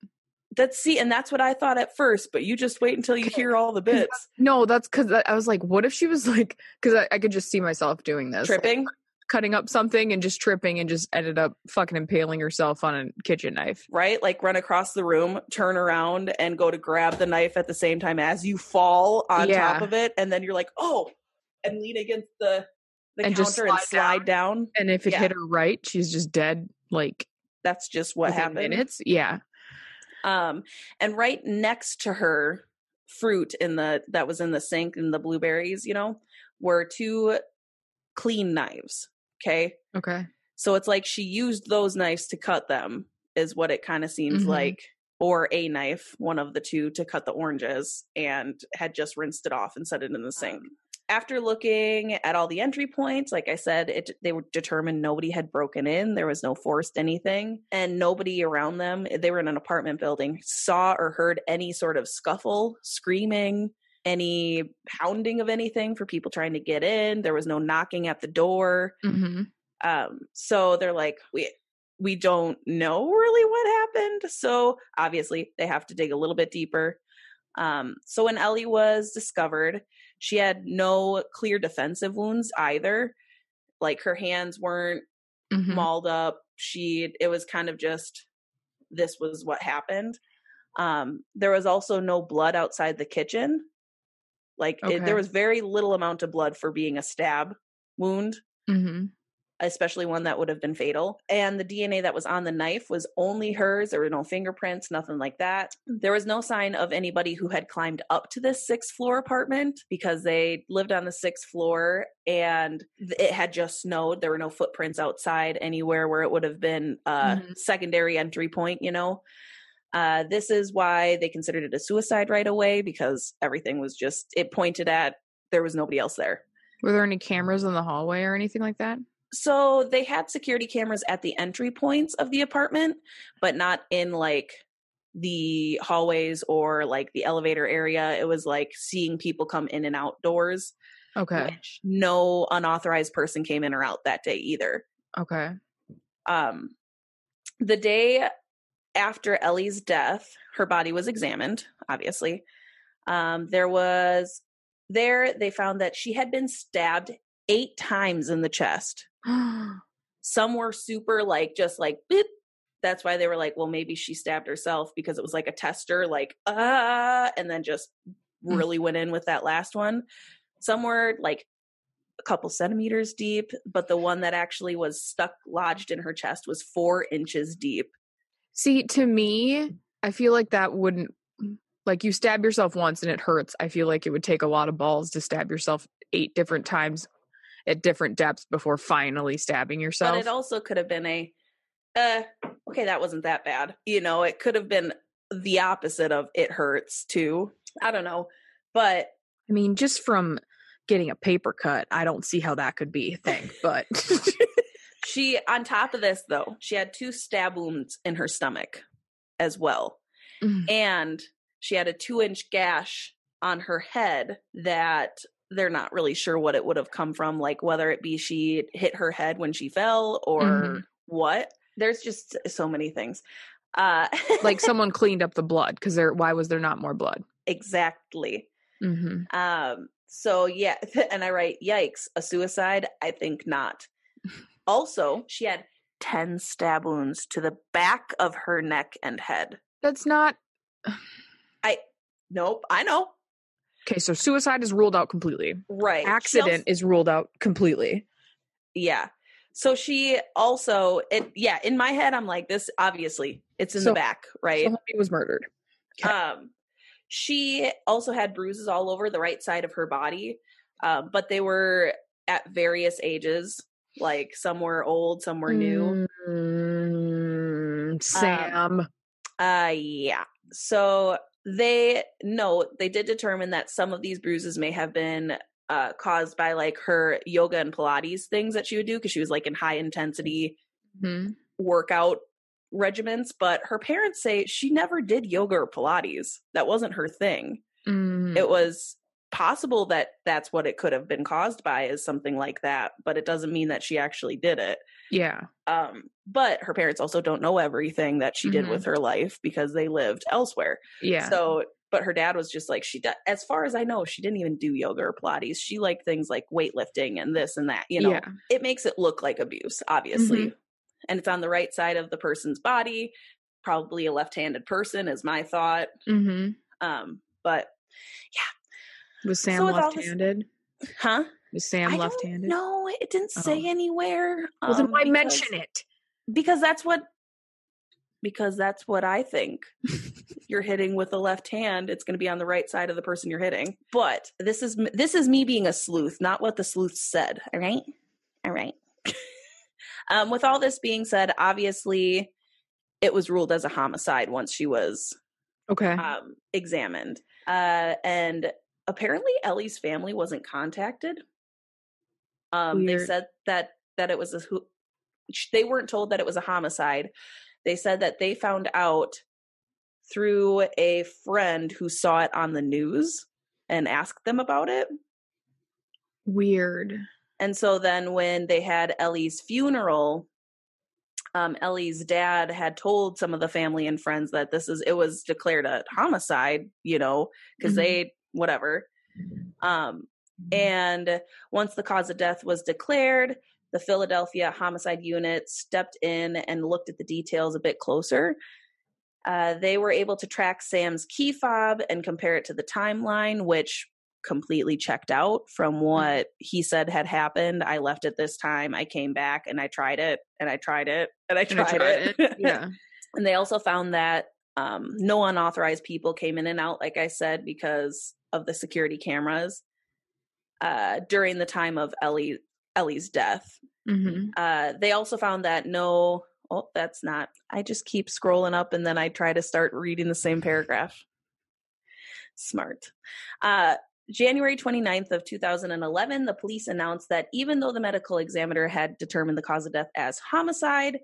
Speaker 2: That's see, and that's what I thought at first, but you just wait until you hear all the bits.
Speaker 1: No, that's because I was like, what if she was like, because I, I could just see myself doing this, like,
Speaker 2: Tripping,
Speaker 1: cutting up something and just tripping and just ended up fucking impaling herself on a kitchen knife.
Speaker 2: right? Like run across the room, turn around, and go to grab the knife at the same time as you fall on
Speaker 1: Yeah.
Speaker 2: top of it, and then you're like, oh, and lean against the the
Speaker 1: And just
Speaker 2: counter and
Speaker 1: slide
Speaker 2: slide down.
Speaker 1: And if it
Speaker 2: Yeah.
Speaker 1: hit her right, she's just dead. Like
Speaker 2: That's just what happened.
Speaker 1: Minutes, yeah.
Speaker 2: Um, and right next to her fruit in the that was in the sink and the blueberries, you know, were two clean knives. Okay.
Speaker 1: Okay.
Speaker 2: So it's like she used those knives to cut them, is what it kind of seems
Speaker 1: Mhm.
Speaker 2: like. Or a knife, one of the two, to cut the oranges and had just rinsed it off and set it in the sink. After looking at all the entry points, like I said, it they were determined nobody had broken in. There was no forced anything, and nobody around them. They were in an apartment building. Saw or heard any sort of scuffle, screaming, any pounding of anything for people trying to get in. There was no knocking at the door.
Speaker 1: Hmm
Speaker 2: um so they're like we we don't know really what happened. So obviously they have to dig a little bit deeper. Um so when ellie was discovered she had no clear defensive wounds either. Like her hands weren't
Speaker 1: hmm
Speaker 2: mauled up. She it was kind of just this was what happened. Um there was also no blood outside the kitchen like it, there was very little amount of blood for being a stab wound
Speaker 1: hmm
Speaker 2: especially one that would have been fatal. And the DNA that was on the knife was only hers. There were no fingerprints, nothing like that. There was no sign of anybody who had climbed up to this sixth floor apartment because they lived on the sixth floor and it had just snowed. There were no footprints outside anywhere where it would have been a
Speaker 1: Mhm.
Speaker 2: secondary entry point, you know? Uh, this is why they considered it a suicide right away because everything was just, it pointed at there was nobody else there.
Speaker 1: Were there any cameras in the hallway or anything like that?
Speaker 2: So they had security cameras at the entry points of the apartment, but not in like the hallways or like the elevator area. It was like seeing people come in and out doors.
Speaker 1: Okay.
Speaker 2: No unauthorized person came in or out that day either.
Speaker 1: Okay.
Speaker 2: Um, the day after Ellie's death, her body was examined, obviously. Um, there was, there they found that she had been stabbed eight times in the chest. *gasps* Some were super like, just like, beep. That's why they were like, well, maybe she stabbed herself because it was like a tester, like, ah, and then just really went in with that last one. Some were like a couple centimeters deep, but the one that actually was stuck lodged in her chest was four inches deep.
Speaker 1: See, to me, I feel like that wouldn't like you stab yourself once and it hurts. I feel like it would take a lot of balls to stab yourself eight different times at different depths before finally stabbing yourself.
Speaker 2: But it also could have been a, uh, okay, that wasn't that bad. You know, it could have been the opposite of it hurts too. I don't know. But
Speaker 1: I mean, just from getting a paper cut, I don't see how that could be a thing. But *laughs* *laughs*
Speaker 2: she, on top of this, though, she had two stab wounds in her stomach as well.
Speaker 1: Mm.
Speaker 2: And she had a two inch gash on her head that they're not really sure what it would have come from, like whether it be she hit her head when she fell or
Speaker 1: Mhm.
Speaker 2: what. There's just so many things. Uh, *laughs*
Speaker 1: like someone cleaned up the blood because there. Why was there not more blood?
Speaker 2: exactly.
Speaker 1: Mm-hmm.
Speaker 2: Um, so yeah, *laughs* and I write, yikes, a suicide? I think not. *laughs* Also, she had 10 stab wounds to the back of her neck and head.
Speaker 1: That's not I.
Speaker 2: Nope, I know.
Speaker 1: okay. So suicide is ruled out completely.
Speaker 2: Right.
Speaker 1: Accident
Speaker 2: also-
Speaker 1: is ruled out completely.
Speaker 2: yeah. So she also, it, yeah, in my head, I'm like, this obviously it's in
Speaker 1: So-
Speaker 2: the back, right?
Speaker 1: So homie was murdered. Okay.
Speaker 2: Um, she also had bruises all over the right side of her body, um, but they were at various ages. Like some were old, some were new.
Speaker 1: Mm, Sam.
Speaker 2: Uh, yeah. So they know they did determine that some of these bruises may have been uh, caused by like her yoga and Pilates things that she would do because she was like in high intensity
Speaker 1: Mhm.
Speaker 2: workout regiments. But her parents say she never did yoga or Pilates. That wasn't her thing.
Speaker 1: Mm.
Speaker 2: It was possible that that's what it could have been caused by is something like that, but it doesn't mean that she actually did it.
Speaker 1: yeah.
Speaker 2: Um, but her parents also don't know everything that she did
Speaker 1: Mhm.
Speaker 2: with her life because they lived elsewhere.
Speaker 1: Yeah.
Speaker 2: So, but her dad was just like, she, do- as far as I know, she didn't even do yoga or Pilates. She liked things like weightlifting and this and that. You know,
Speaker 1: Yeah. Mm-hmm.
Speaker 2: it makes it look like abuse, obviously. And it's on the right side of the person's body, probably a left handed person, is my thought.
Speaker 1: hmm
Speaker 2: Um, but,
Speaker 1: Was Sam
Speaker 2: So all this-
Speaker 1: left-handed?
Speaker 2: huh?
Speaker 1: Was Sam
Speaker 2: I
Speaker 1: left-handed?
Speaker 2: No, it didn't say
Speaker 1: Oh.
Speaker 2: anywhere.
Speaker 1: Well, then
Speaker 2: um,
Speaker 1: why
Speaker 2: because-
Speaker 1: mention it?
Speaker 2: because that's what because that's what I think. you're hitting with the left hand, it's going to be on the right side of the person you're hitting. But this is this is me being a sleuth, not what the sleuth said. All right, all right. *laughs* um, with all this being said, obviously, it was ruled as a homicide once she was
Speaker 1: Okay.
Speaker 2: um, examined, uh, and apparently Ellie's family wasn't contacted. Um, they said that that it was a who they weren't told that it was a homicide. They said that they found out through a friend who saw it on the news and asked them about it.
Speaker 1: Weird.
Speaker 2: And so then when they had Ellie's funeral, um, Ellie's dad had told some of the family and friends that this is it was declared a homicide, you know, because
Speaker 1: Mhm.
Speaker 2: they whatever. Um, and once the cause of death was declared, the Philadelphia homicide unit stepped in and looked at the details a bit closer. Uh, they were able to track Sam's key fob and compare it to the timeline, which completely checked out from what he said had happened. I left at this time. I came back and I tried it and I tried it and I
Speaker 1: And I
Speaker 2: tried,
Speaker 1: tried
Speaker 2: it.
Speaker 1: Yeah. *laughs*
Speaker 2: and they also found that um, no unauthorized people came in and out, like I said, because of the security cameras uh, during the time of Ellie Ellie's death.
Speaker 1: hmm
Speaker 2: Uh, they also found that no oh, that's not. I just keep scrolling up and then I try to start reading the same paragraph. Smart. Uh, January 29th of 2011, the police announced that even though the medical examiner had determined the cause of death as homicide,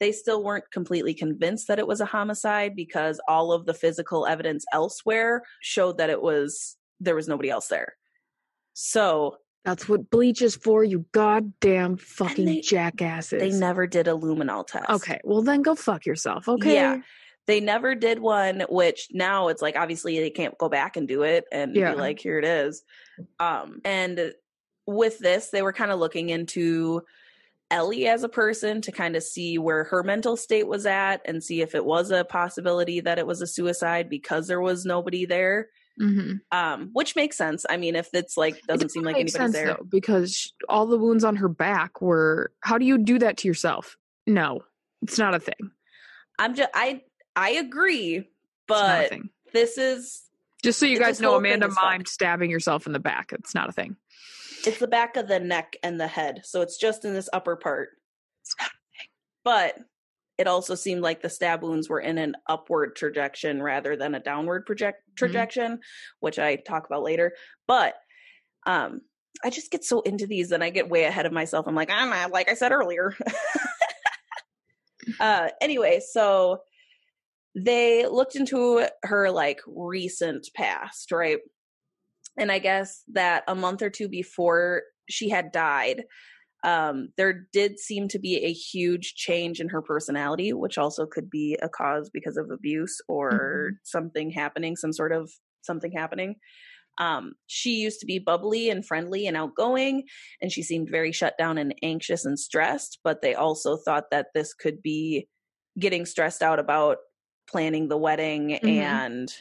Speaker 2: they still weren't completely convinced that it was a homicide because all of the physical evidence elsewhere showed that it was there was nobody else there. So
Speaker 1: That's what bleach is for, you goddamn fucking
Speaker 2: they-
Speaker 1: jackasses.
Speaker 2: they never did a luminol test.
Speaker 1: Okay, well then go fuck yourself, okay?
Speaker 2: Yeah. They never did one, which now it's like obviously they can't go back and do it and
Speaker 1: Yeah.
Speaker 2: be like, here it is. Um, and with this, they were kind of looking into Ellie as a person to kind of see where her mental state was at and see if it was a possibility that it was a suicide because there was nobody there.
Speaker 1: Mm-hmm.
Speaker 2: Um, which makes sense. I mean, if it's like doesn't seem like anybody's there.
Speaker 1: though, because all the wounds on her back were. How do you do that to yourself? No, it's not a thing.
Speaker 2: I'm just I I agree,
Speaker 1: It's not a
Speaker 2: but this is
Speaker 1: Just so you guys know, Amanda mimed stabbing yourself in the back. It's not a thing.
Speaker 2: It's the back of the neck and the head so it's just in this upper part. But it also seemed like the stab wounds were in an upward trajection rather than a downward project trajection which i talk about later. But um i just get so into these and i get way ahead of myself. I'm like i'm like i said earlier. *laughs* Uh anyway so they looked into her like recent past right and i guess that a month or two before she had died um there did seem to be a huge change in her personality which also could be a cause because of abuse or something happening some sort of something happening um she used to be bubbly and friendly and outgoing and she seemed very shut down and anxious and stressed but they also thought that this could be getting stressed out about planning the wedding
Speaker 1: Mhm.
Speaker 2: and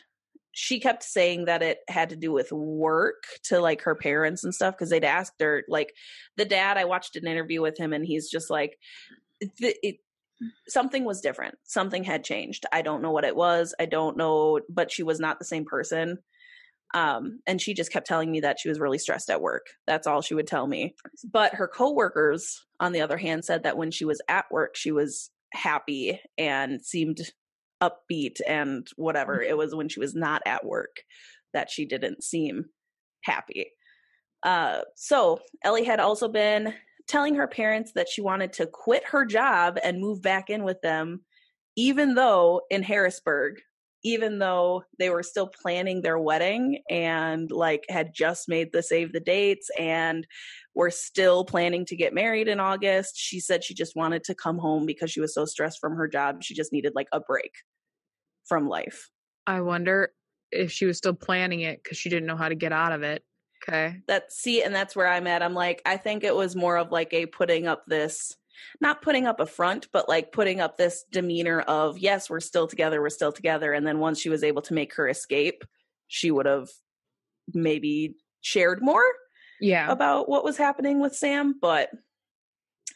Speaker 2: she kept saying that it had to do with work to like her parents and stuff because they'd asked her like the dad i watched an interview with him and he's just like the, it, something was different. Something had changed. I don't know what it was. I don't know but she was not the same person. Um and she just kept telling me that she was really stressed at work. That's all she would tell me. But her coworkers on the other hand said that when she was at work she was happy and seemed upbeat and whatever it was when she was not at work that she didn't seem happy. Uh so ellie had also been telling her parents that she wanted to quit her job and move back in with them even though in harrisburg even though they were still planning their wedding and like had just made the save the dates and were still planning to get married in August, she said she just wanted to come home because she was so stressed from her job. She just needed like a break from life.
Speaker 1: I wonder if she was still planning it because she didn't know how to get out of it. Okay.
Speaker 2: That see, and that's where I'm at. I'm like, I think it was more of like a putting up this not putting up a front, but like putting up this demeanor of, yes, we're still together, we're still together. And then once she was able to make her escape, she would have maybe shared more
Speaker 1: Yeah.
Speaker 2: about what was happening with Sam. But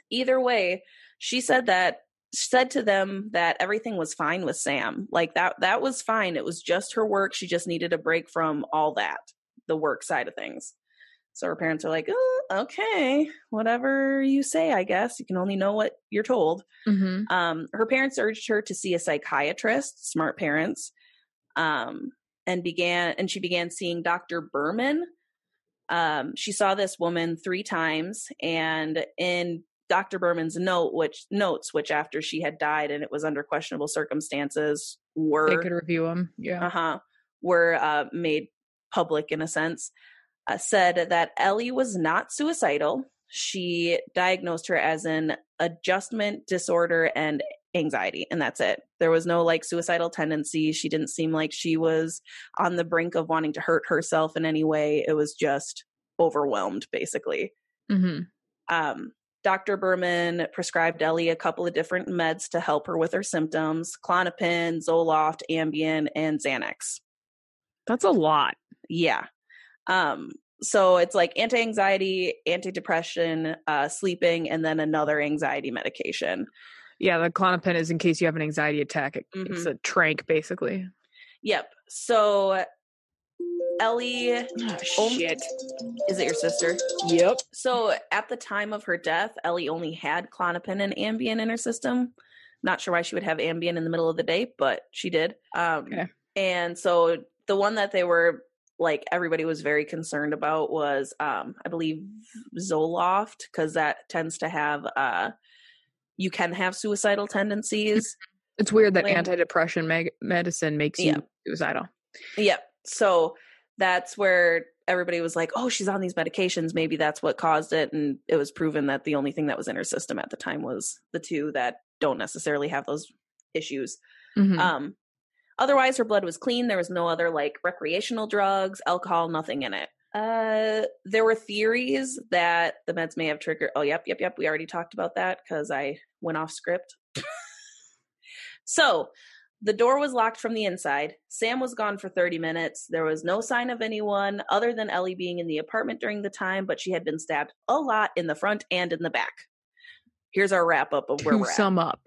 Speaker 2: either way, she said that said to them that everything was fine with Sam. Like that that was fine. It was just her work. She just needed a break from all that, the work side of things. So her parents are like, oh, okay, whatever you say, I guess. You can only know what you're told.
Speaker 1: hmm
Speaker 2: Um, her parents urged her to see a psychiatrist, smart parents, um, and began and she began seeing Dr. Berman. Um, she saw this woman three times, and in Dr. Berman's note, which notes, which after she had died and it was under questionable circumstances, were
Speaker 1: They could review them. Yeah.
Speaker 2: uh-huh, were uh, made public in a sense, uh, said that Ellie was not suicidal. She diagnosed her as an adjustment disorder and anxiety, and that's it. There was no like suicidal tendency. She didn't seem like she was on the brink of wanting to hurt herself in any way. It was just overwhelmed, basically.
Speaker 1: hmm
Speaker 2: Um, Dr. Berman prescribed Ellie a couple of different meds to help her with her symptoms Klonopin, Zoloft, Ambien, and Xanax.
Speaker 1: That's a lot.
Speaker 2: Yeah. Um, so it's like anti anxiety, antidepressant, uh, sleeping, and then another anxiety medication.
Speaker 1: Yeah, the Klonopin is in case you have an anxiety attack. It, It's a trank, basically.
Speaker 2: Yep. So Ellie,
Speaker 1: Oh,
Speaker 2: shit. is it your sister?
Speaker 1: Yep.
Speaker 2: So at the time of her death, Ellie only had Klonopin and Ambien in her system. Not sure why she would have Ambien in the middle of the day, but she did. Um,
Speaker 1: Okay.
Speaker 2: And so the one that they were like everybody was very concerned about was um, I believe Zoloft because that tends to have uh, you can have suicidal tendencies.
Speaker 1: It's weird that
Speaker 2: Like-
Speaker 1: antidepressant medicine makes you
Speaker 2: Yeah.
Speaker 1: suicidal.
Speaker 2: Yep. So that's where everybody was like, oh, she's on these medications. Maybe that's what caused it. And it was proven that the only thing that was in her system at the time was the two that don't necessarily have those issues.
Speaker 1: Mhm.
Speaker 2: Um, otherwise, her blood was clean. There was no other like recreational drugs, alcohol, nothing in it. Uh, there were theories that the meds may have triggered. Oh, yep, yep, yep. We already talked about that because I went off script. *laughs* so the door was locked from the inside. Sam was gone for 30 minutes. There was no sign of anyone other than Ellie being in the apartment during the time, but she had been stabbed a lot in the front and in the back. Here's our wrap up of where
Speaker 1: to
Speaker 2: we're at.
Speaker 1: sum up,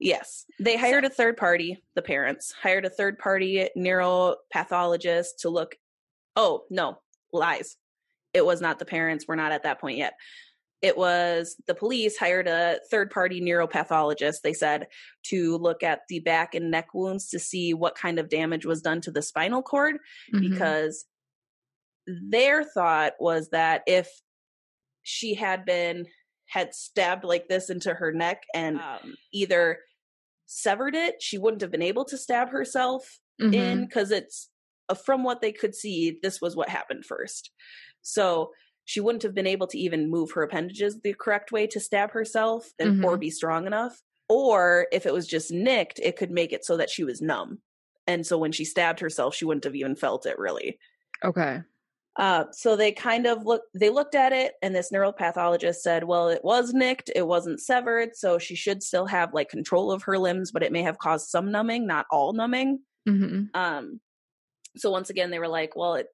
Speaker 2: Yes. They hired a third party, the parents hired a third party neuropathologist to look. Oh, no, lies. It was not the parents. We're not at that point yet. It was the police hired a third party neuropathologist, they said, to look at the back and neck wounds to see what kind of damage was done to the spinal cord
Speaker 1: Mhm.
Speaker 2: because their thought was that if she had been had stabbed like this into her neck and um, either severed it she wouldn't have been able to stab herself
Speaker 1: Mhm.
Speaker 2: in because it's uh, from what they could see this was what happened first so she wouldn't have been able to even move her appendages the correct way to stab herself and or
Speaker 1: Mhm.
Speaker 2: be strong enough or if it was just nicked it could make it so that she was numb and so when she stabbed herself she wouldn't have even felt it really
Speaker 1: okay.
Speaker 2: Uh, so they kind of look they looked at it and this neuropathologist said well it was nicked it wasn't severed so she should still have like control of her limbs but it may have caused some numbing not all numbing.
Speaker 1: Hmm
Speaker 2: um so once again they were like well it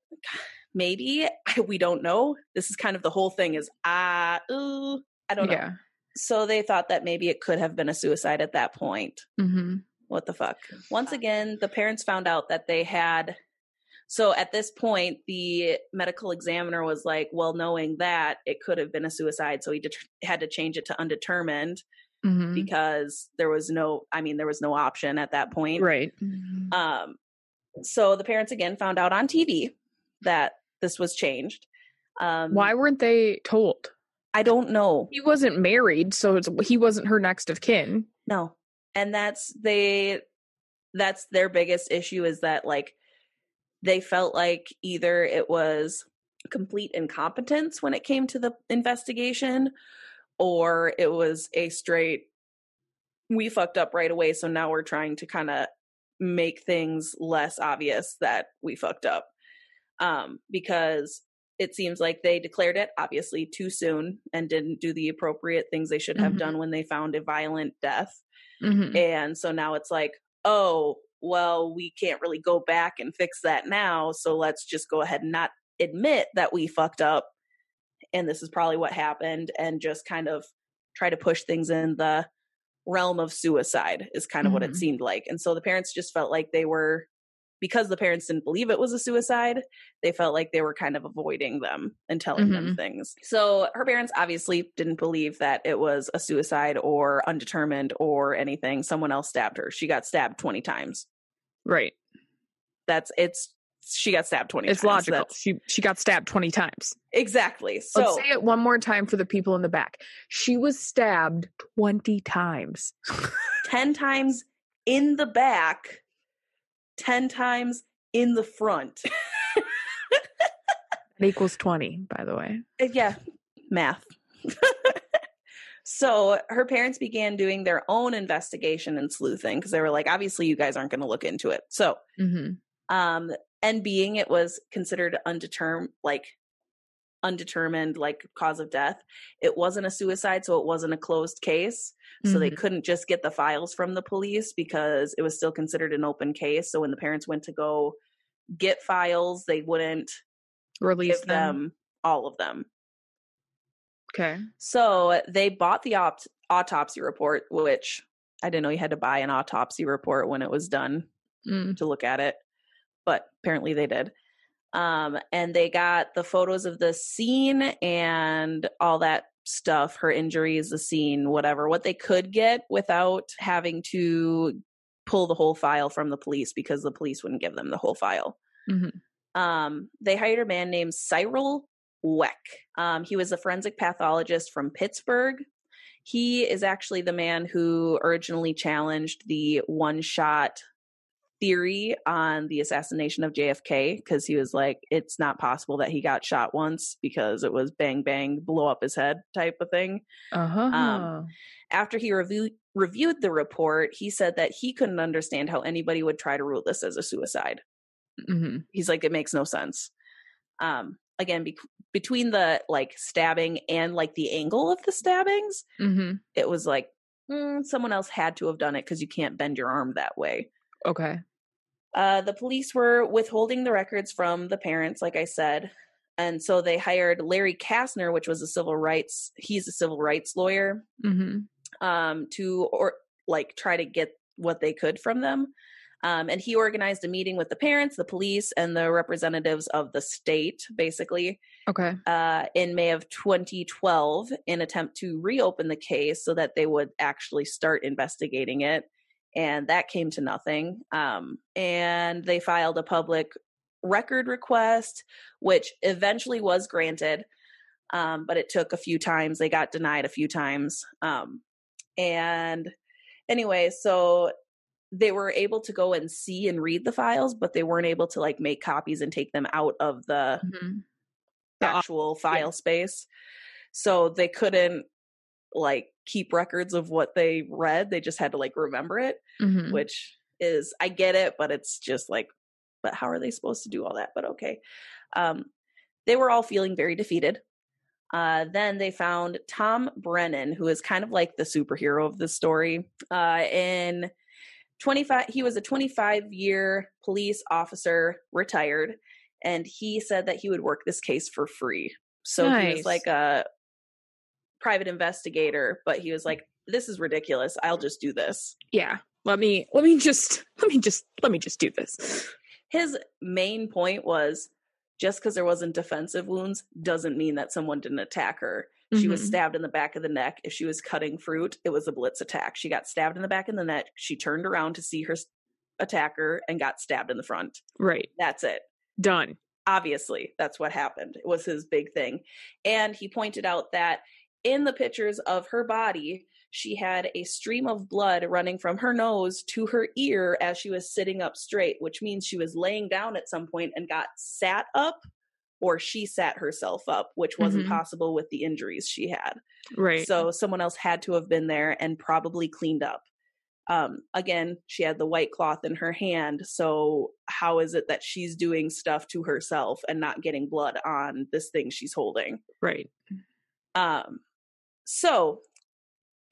Speaker 2: maybe we don't know. This is kind of the whole thing is ah ooh, i don't know.
Speaker 1: Yeah.
Speaker 2: so they thought that maybe it could have been a suicide at that point.
Speaker 1: Mm-hmm.
Speaker 2: what the fuck. Once again the parents found out that they had so at this point the medical examiner was like well knowing that it could have been a suicide so he det- had to change it to undetermined
Speaker 1: hmm
Speaker 2: because there was no i mean there was no option at that point
Speaker 1: Right.
Speaker 2: um so the parents again found out on tv that this was changed um
Speaker 1: Why weren't they told?
Speaker 2: i don't know
Speaker 1: He wasn't married, so it's, he wasn't her next of kin.
Speaker 2: No. And that's they that's their biggest issue is that like they felt like either it was complete incompetence when it came to the investigation or it was a straight we fucked up right away so now we're trying to kind of make things less obvious that we fucked up. Um because it seems like they declared it obviously too soon and didn't do the appropriate things they should have
Speaker 1: Mhm.
Speaker 2: done when they found a violent death.
Speaker 1: Hmm
Speaker 2: and so now it's like, oh, well, we can't really go back and fix that now. So let's just go ahead and not admit that we fucked up. And this is probably what happened and just kind of try to push things in the realm of suicide, is kind of what it
Speaker 1: Mhm.
Speaker 2: seemed like. And so the parents just felt like they were, because the parents didn't believe it was a suicide, they felt like they were kind of avoiding them and telling them mm-hmm. things. So her parents obviously didn't believe that it was a suicide or undetermined or anything. Someone else stabbed her. She got stabbed 20 times.
Speaker 1: Right.
Speaker 2: That's it's she got stabbed 20
Speaker 1: It's
Speaker 2: times.
Speaker 1: logical.
Speaker 2: That's-
Speaker 1: She she got stabbed twenty times.
Speaker 2: exactly. So
Speaker 1: Let's say it one more time for the people in the back. She was stabbed twenty times. *laughs*
Speaker 2: 10 times in the back, 10 times in the front. *laughs*
Speaker 1: That equals twenty, by the way.
Speaker 2: Uh, yeah, math. *laughs* so her parents began doing their own investigation and sleuthing because they were like, obviously, you guys aren't going to look into it. So,
Speaker 1: hmm
Speaker 2: um, and being it was considered undetermined, like undetermined, like cause of death, it wasn't a suicide, so it wasn't a closed case. So they couldn't just get the files from the police because it was still considered an open case. So when the parents went to go get files, they wouldn't
Speaker 1: release them.
Speaker 2: them all of them.
Speaker 1: Okay.
Speaker 2: So they bought the opt- autopsy report, which I didn't know you had to buy an autopsy report when it was done
Speaker 1: Mm.
Speaker 2: to look at it, but apparently they did. Um, and they got the photos of the scene and all that stuff, her injuries, the scene, whatever, what they could get without having to pull the whole file from the police because the police wouldn't give them the whole file.
Speaker 1: Mm-hmm.
Speaker 2: Um, they hired a man named Cyril Wecht. Um, he was a forensic pathologist from Pittsburgh. He is actually the man who originally challenged the one shot theory on the assassination of JFK because he was like, it's not possible that he got shot once because it was bang, bang, blow up his head type of thing.
Speaker 1: Uh-huh.
Speaker 2: Um, after he review- reviewed the report, he said that he couldn't understand how anybody would try to rule this as a suicide.
Speaker 1: mm-hmm.
Speaker 2: He's like, it makes no sense. Um, again, be- between the like stabbing and like the angle of the stabbings,
Speaker 1: Mm-hmm.
Speaker 2: it was like mm, someone else had to have done it because you can't bend your arm that way.
Speaker 1: Okay.
Speaker 2: Uh, the police were withholding the records from the parents, like I said. And so they hired Larry Kastner, which was a civil rights, he's a civil rights lawyer,
Speaker 1: Mm-hmm.
Speaker 2: um, to or like try to get what they could from them. Um, and he organized a meeting with the parents, the police, and the representatives of the state, basically,
Speaker 1: Okay.
Speaker 2: uh, in May of 2012, in attempt to reopen the case so that they would actually start investigating it. And that came to nothing. Um, and they filed a public record request, which eventually was granted, um, but it took a few times. They got denied a few times. Um, and anyway, so they were able to go and see and read the files, but they weren't able to like make copies and take them out of the
Speaker 1: Mm-hmm. The op-
Speaker 2: actual file space. So they couldn't like keep records of what they read. They just had to like remember it,
Speaker 1: Mm-hmm.
Speaker 2: which is I get it, but it's just like, but how are they supposed to do all that? But okay. Um, they were all feeling very defeated. Uh, then they found Tom Brennan, who is kind of like the superhero of the story. Uh, in 25, he was a 25 year police officer, retired, and he said that he would work this case for free. So he was like a private investigator, but he was like, "This is ridiculous. I'll just do this."
Speaker 1: Yeah. Let me let me just let me just let me just do this.
Speaker 2: His main point was just because there wasn't defensive wounds doesn't mean that someone didn't attack her. She was
Speaker 1: Mhm.
Speaker 2: stabbed in the back of the neck. If she was cutting fruit, it was a blitz attack. She got stabbed in the back of the neck. She turned around to see her attacker and got stabbed in the front.
Speaker 1: Right.
Speaker 2: That's it.
Speaker 1: Done.
Speaker 2: Obviously, that's what happened. It was his big thing. And he pointed out that in the pictures of her body, she had a stream of blood running from her nose to her ear as she was sitting up straight, which means she was laying down at some point and got sat up or she sat herself up, which wasn't
Speaker 1: Mhm.
Speaker 2: possible with the injuries she had.
Speaker 1: Right.
Speaker 2: So someone else had to have been there and probably cleaned up. Um, again, she had the white cloth in her hand. So how is it that she's doing stuff to herself and not getting blood on this thing she's holding?
Speaker 1: right.
Speaker 2: Um, so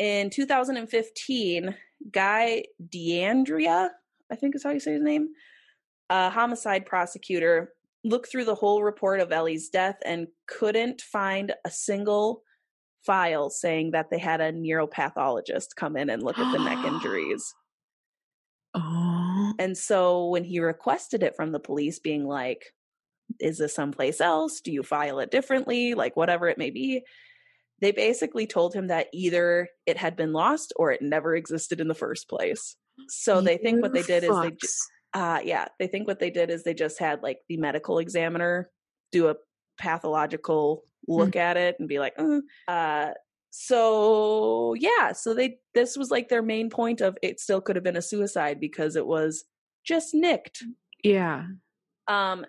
Speaker 2: in 2015, Guy DeAndrea, I think is how you say his name, a homicide prosecutor, looked through the whole report of Ellie's death and couldn't find a single file saying that they had a neuropathologist come in and look at the neck *gasps* injuries.
Speaker 1: Oh.
Speaker 2: And so when he requested it from the police, being like, is this someplace else? Do you file it differently? Like, whatever it may be. They basically told him that either it had been lost or it never existed in the first place. So they think what they did is they, ju-
Speaker 1: Fucks.
Speaker 2: uh, yeah, they think what they did is they just had like the medical examiner do a pathological look at it and be like, "Mm." uh, so yeah, so they this was like their main point of it still could have been a suicide because it was just nicked.
Speaker 1: Yeah.
Speaker 2: Um,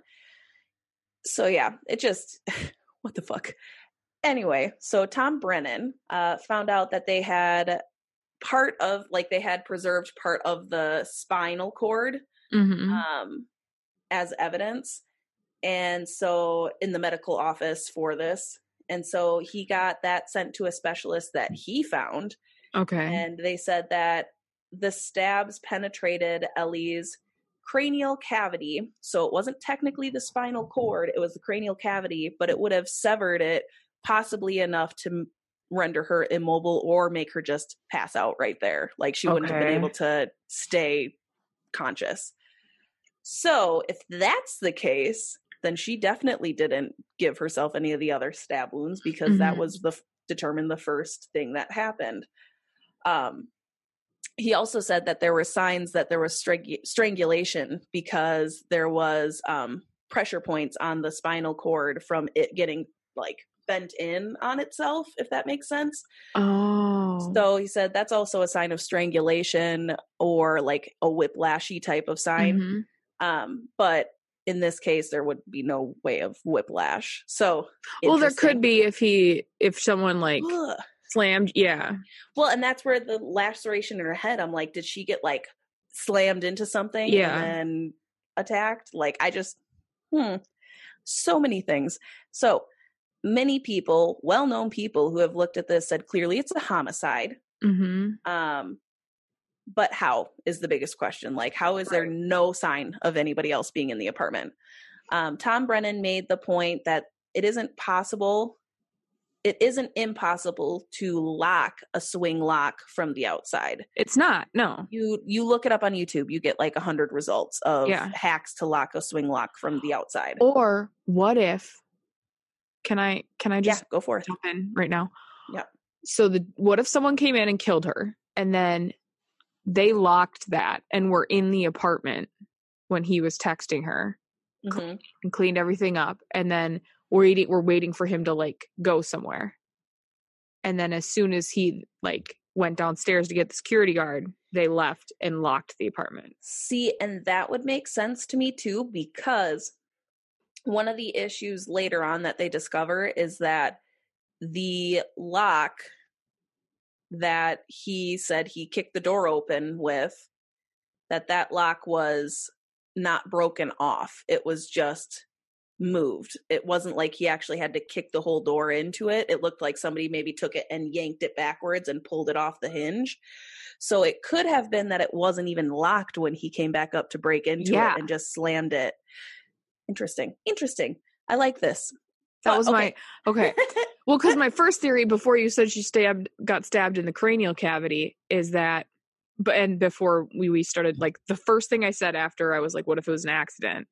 Speaker 2: so yeah, it just *laughs* what the fuck. Anyway, so Tom Brennan uh, found out that they had part of like they had preserved part of the spinal cord
Speaker 1: Mm-hmm.
Speaker 2: um, as evidence. And so in the medical office for this. And so he got that sent to a specialist that he found.
Speaker 1: okay.
Speaker 2: And they said that the stabs penetrated Ellie's cranial cavity. So it wasn't technically the spinal cord, it was the cranial cavity, but it would have severed it possibly enough to render her immobile or make her just pass out right there. Like she wouldn't have been able to stay conscious. So if that's the case, then she definitely didn't give herself any of the other stab wounds because that
Speaker 1: Mhm.
Speaker 2: was the determined the first thing that happened. Um, he also said that there were signs that there was strang- strangulation because there was um, pressure points on the spinal cord from it getting like bent in on itself, if that makes sense.
Speaker 1: Oh.
Speaker 2: So he said that's also a sign of strangulation or like a whiplashy type of sign.
Speaker 1: Mhm.
Speaker 2: Um, but in this case, there would be no way of whiplash. So,
Speaker 1: Well, there could be if he if someone like
Speaker 2: Ugh.
Speaker 1: slammed. Yeah.
Speaker 2: Well, and that's where the laceration in her head. I'm like, did she get like slammed into something
Speaker 1: Yeah.
Speaker 2: and then attacked? Like, I just, hmm, so many things. So many people, well-known people who have looked at this said clearly it's a homicide.
Speaker 1: hmm
Speaker 2: Um, but how is the biggest question? Like, how is there no sign of anybody else being in the apartment? Um, Tom Brennan made the point that it isn't possible, it isn't impossible to lock a swing lock from the outside.
Speaker 1: It's not. No.
Speaker 2: You you look it up on YouTube, you get like a hundred results of
Speaker 1: Yeah.
Speaker 2: hacks to lock a swing lock from the outside.
Speaker 1: Or what if? Can I? Can I
Speaker 2: yeah,
Speaker 1: just
Speaker 2: go for it.
Speaker 1: jump in right now?
Speaker 2: Yeah.
Speaker 1: So the what if someone came in and killed her, and then they locked that and were in the apartment when he was texting her
Speaker 2: Mhm.
Speaker 1: and cleaned everything up, and then we're waiting, we're waiting for him to like go somewhere, and then as soon as he like went downstairs to get the security guard, they left and locked the apartment.
Speaker 2: See, and that would make sense to me too, because one of the issues later on that they discover is that the lock that he said he kicked the door open with that that lock was not broken off. It was just moved. It wasn't like he actually had to kick the whole door into it. It looked like somebody maybe took it and yanked it backwards and pulled it off the hinge. So it could have been that it wasn't even locked when he came back up to break into
Speaker 1: Yeah.
Speaker 2: it and just slammed it interesting interesting i like this
Speaker 1: That was oh, my okay. *laughs* Well, because my first theory before you said she stabbed, got stabbed in the cranial cavity, is that, but and before we we started, like the first thing I said after I was like, "What if it was an accident?"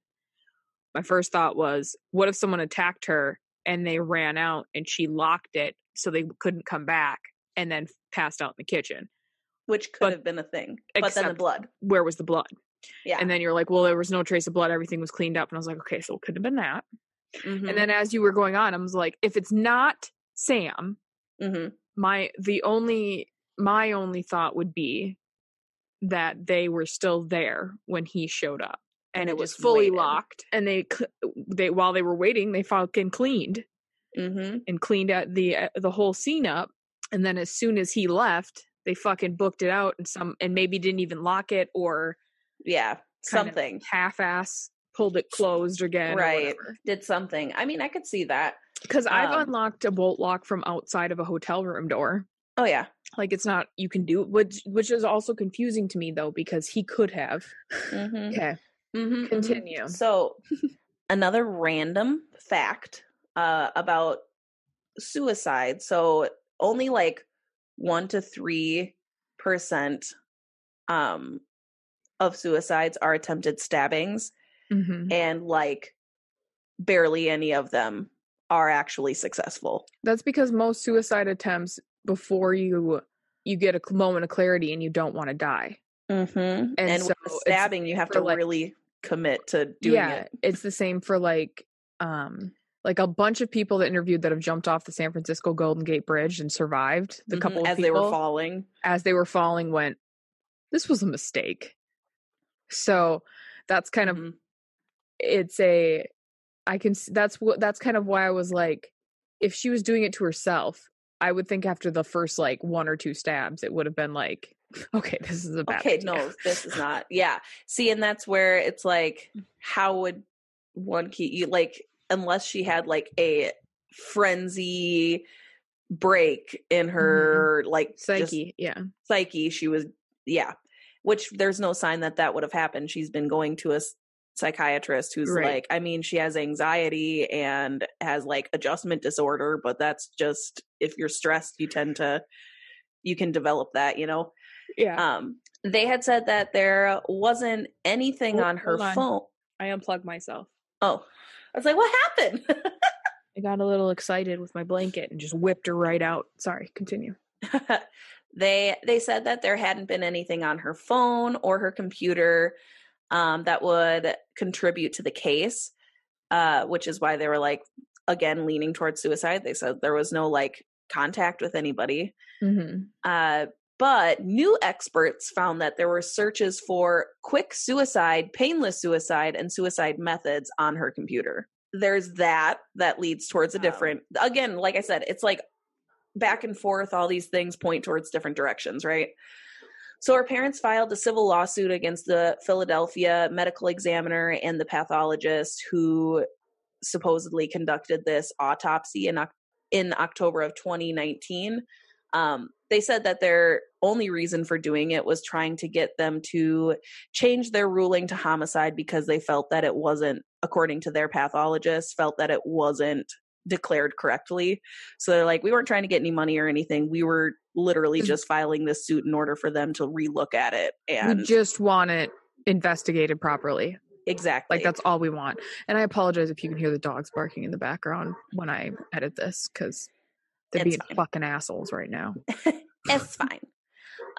Speaker 1: My first thought was, "What if someone attacked her and they ran out and she locked it so they couldn't come back and then passed out in the kitchen?
Speaker 2: which could
Speaker 1: But-
Speaker 2: have been a thing but then the blood
Speaker 1: Where was the blood?"
Speaker 2: Yeah
Speaker 1: And then you're like, "Well, there was no trace of blood. Everything was cleaned up." And I was like, "Okay, so it couldn't have been that."
Speaker 2: Mhm.
Speaker 1: And then as you were going on, I was like, "If it's not Sam."
Speaker 2: Mhm.
Speaker 1: my the only my only thought would be that they were still there when he showed up and,
Speaker 2: And
Speaker 1: it was fully
Speaker 2: waited.
Speaker 1: locked and they they while they were waiting they fucking cleaned
Speaker 2: Mhm.
Speaker 1: and cleaned out the uh, the whole scene up and then as soon as he left they fucking booked it out and some and maybe didn't even lock it or
Speaker 2: yeah something
Speaker 1: half-ass pulled it closed again
Speaker 2: Right. did something i mean i could see that
Speaker 1: because i've
Speaker 2: Um,
Speaker 1: unlocked a bolt lock from outside of a hotel room door
Speaker 2: oh yeah
Speaker 1: like it's not you can do which which is also confusing to me though because he could have
Speaker 2: Mhm.
Speaker 1: okay
Speaker 2: Mhm, mhm.
Speaker 1: continue
Speaker 2: So, *laughs* another random fact uh, about suicide. So, only like one to three percent um, of suicides are attempted stabbings,
Speaker 1: hmm
Speaker 2: and like barely any of them are actually successful.
Speaker 1: that's because most suicide attempts before you you get a moment of clarity and you don't want to die
Speaker 2: Mm-hmm. And,
Speaker 1: And so
Speaker 2: stabbing, you have to
Speaker 1: like-
Speaker 2: really commit to doing
Speaker 1: yeah
Speaker 2: it.
Speaker 1: it's the same for like um like a bunch of people that interviewed that have jumped off the san francisco golden gate bridge and survived the
Speaker 2: Mhm,
Speaker 1: couple of
Speaker 2: as they were falling.
Speaker 1: as they were falling went this was a mistake so that's kind of
Speaker 2: Mhm.
Speaker 1: it's a i can that's what that's kind of why i was like if she was doing it to herself i would think after the first like one or two stabs it would have been like *laughs* okay this is a bad
Speaker 2: okay
Speaker 1: idea.
Speaker 2: no this is not *laughs* yeah. See and that's where it's like how would one keep you like unless she had like a frenzy break in her like just
Speaker 1: psyche yeah.
Speaker 2: psyche she was yeah which there's no sign that that would have happened she's been going to a psychiatrist who's
Speaker 1: Right.
Speaker 2: like i mean she has anxiety and has like adjustment disorder but that's just if you're stressed you tend to you can develop that you know
Speaker 1: yeah
Speaker 2: um they had said that there wasn't anything on her
Speaker 1: on.
Speaker 2: phone
Speaker 1: i unplugged myself
Speaker 2: oh i was like what happened *laughs*
Speaker 1: I got a little excited with my blanket and just whipped her right out. Sorry, continue. *laughs*
Speaker 2: they they said that there hadn't been anything on her phone or her computer um, that would contribute to the case, uh, which is why they were like again leaning towards suicide. They said there was no like contact with anybody.
Speaker 1: Mm-hmm.
Speaker 2: Uh, but new experts found that there were searches for quick suicide, painless suicide, and suicide methods on her computer. There's that that leads towards a different, again, like I said, it's like back and forth. All these things point towards different directions, right? So her parents filed a civil lawsuit against the Philadelphia medical examiner and the pathologist who supposedly conducted this autopsy in in October of 2019. Um, they said that their only reason for doing it was trying to get them to change their ruling to homicide because they felt that it wasn't, according to their pathologist, felt that it wasn't declared correctly. So they're like, we weren't trying to get any money or anything. We were literally just filing this suit in order for them to relook at it. And
Speaker 1: we just want it investigated properly.
Speaker 2: Exactly.
Speaker 1: Like that's all we want. And I apologize if you can hear the dogs barking in the background when I edit this because they're
Speaker 2: It's
Speaker 1: being
Speaker 2: fine.
Speaker 1: fucking assholes right now. *laughs*
Speaker 2: it's fine.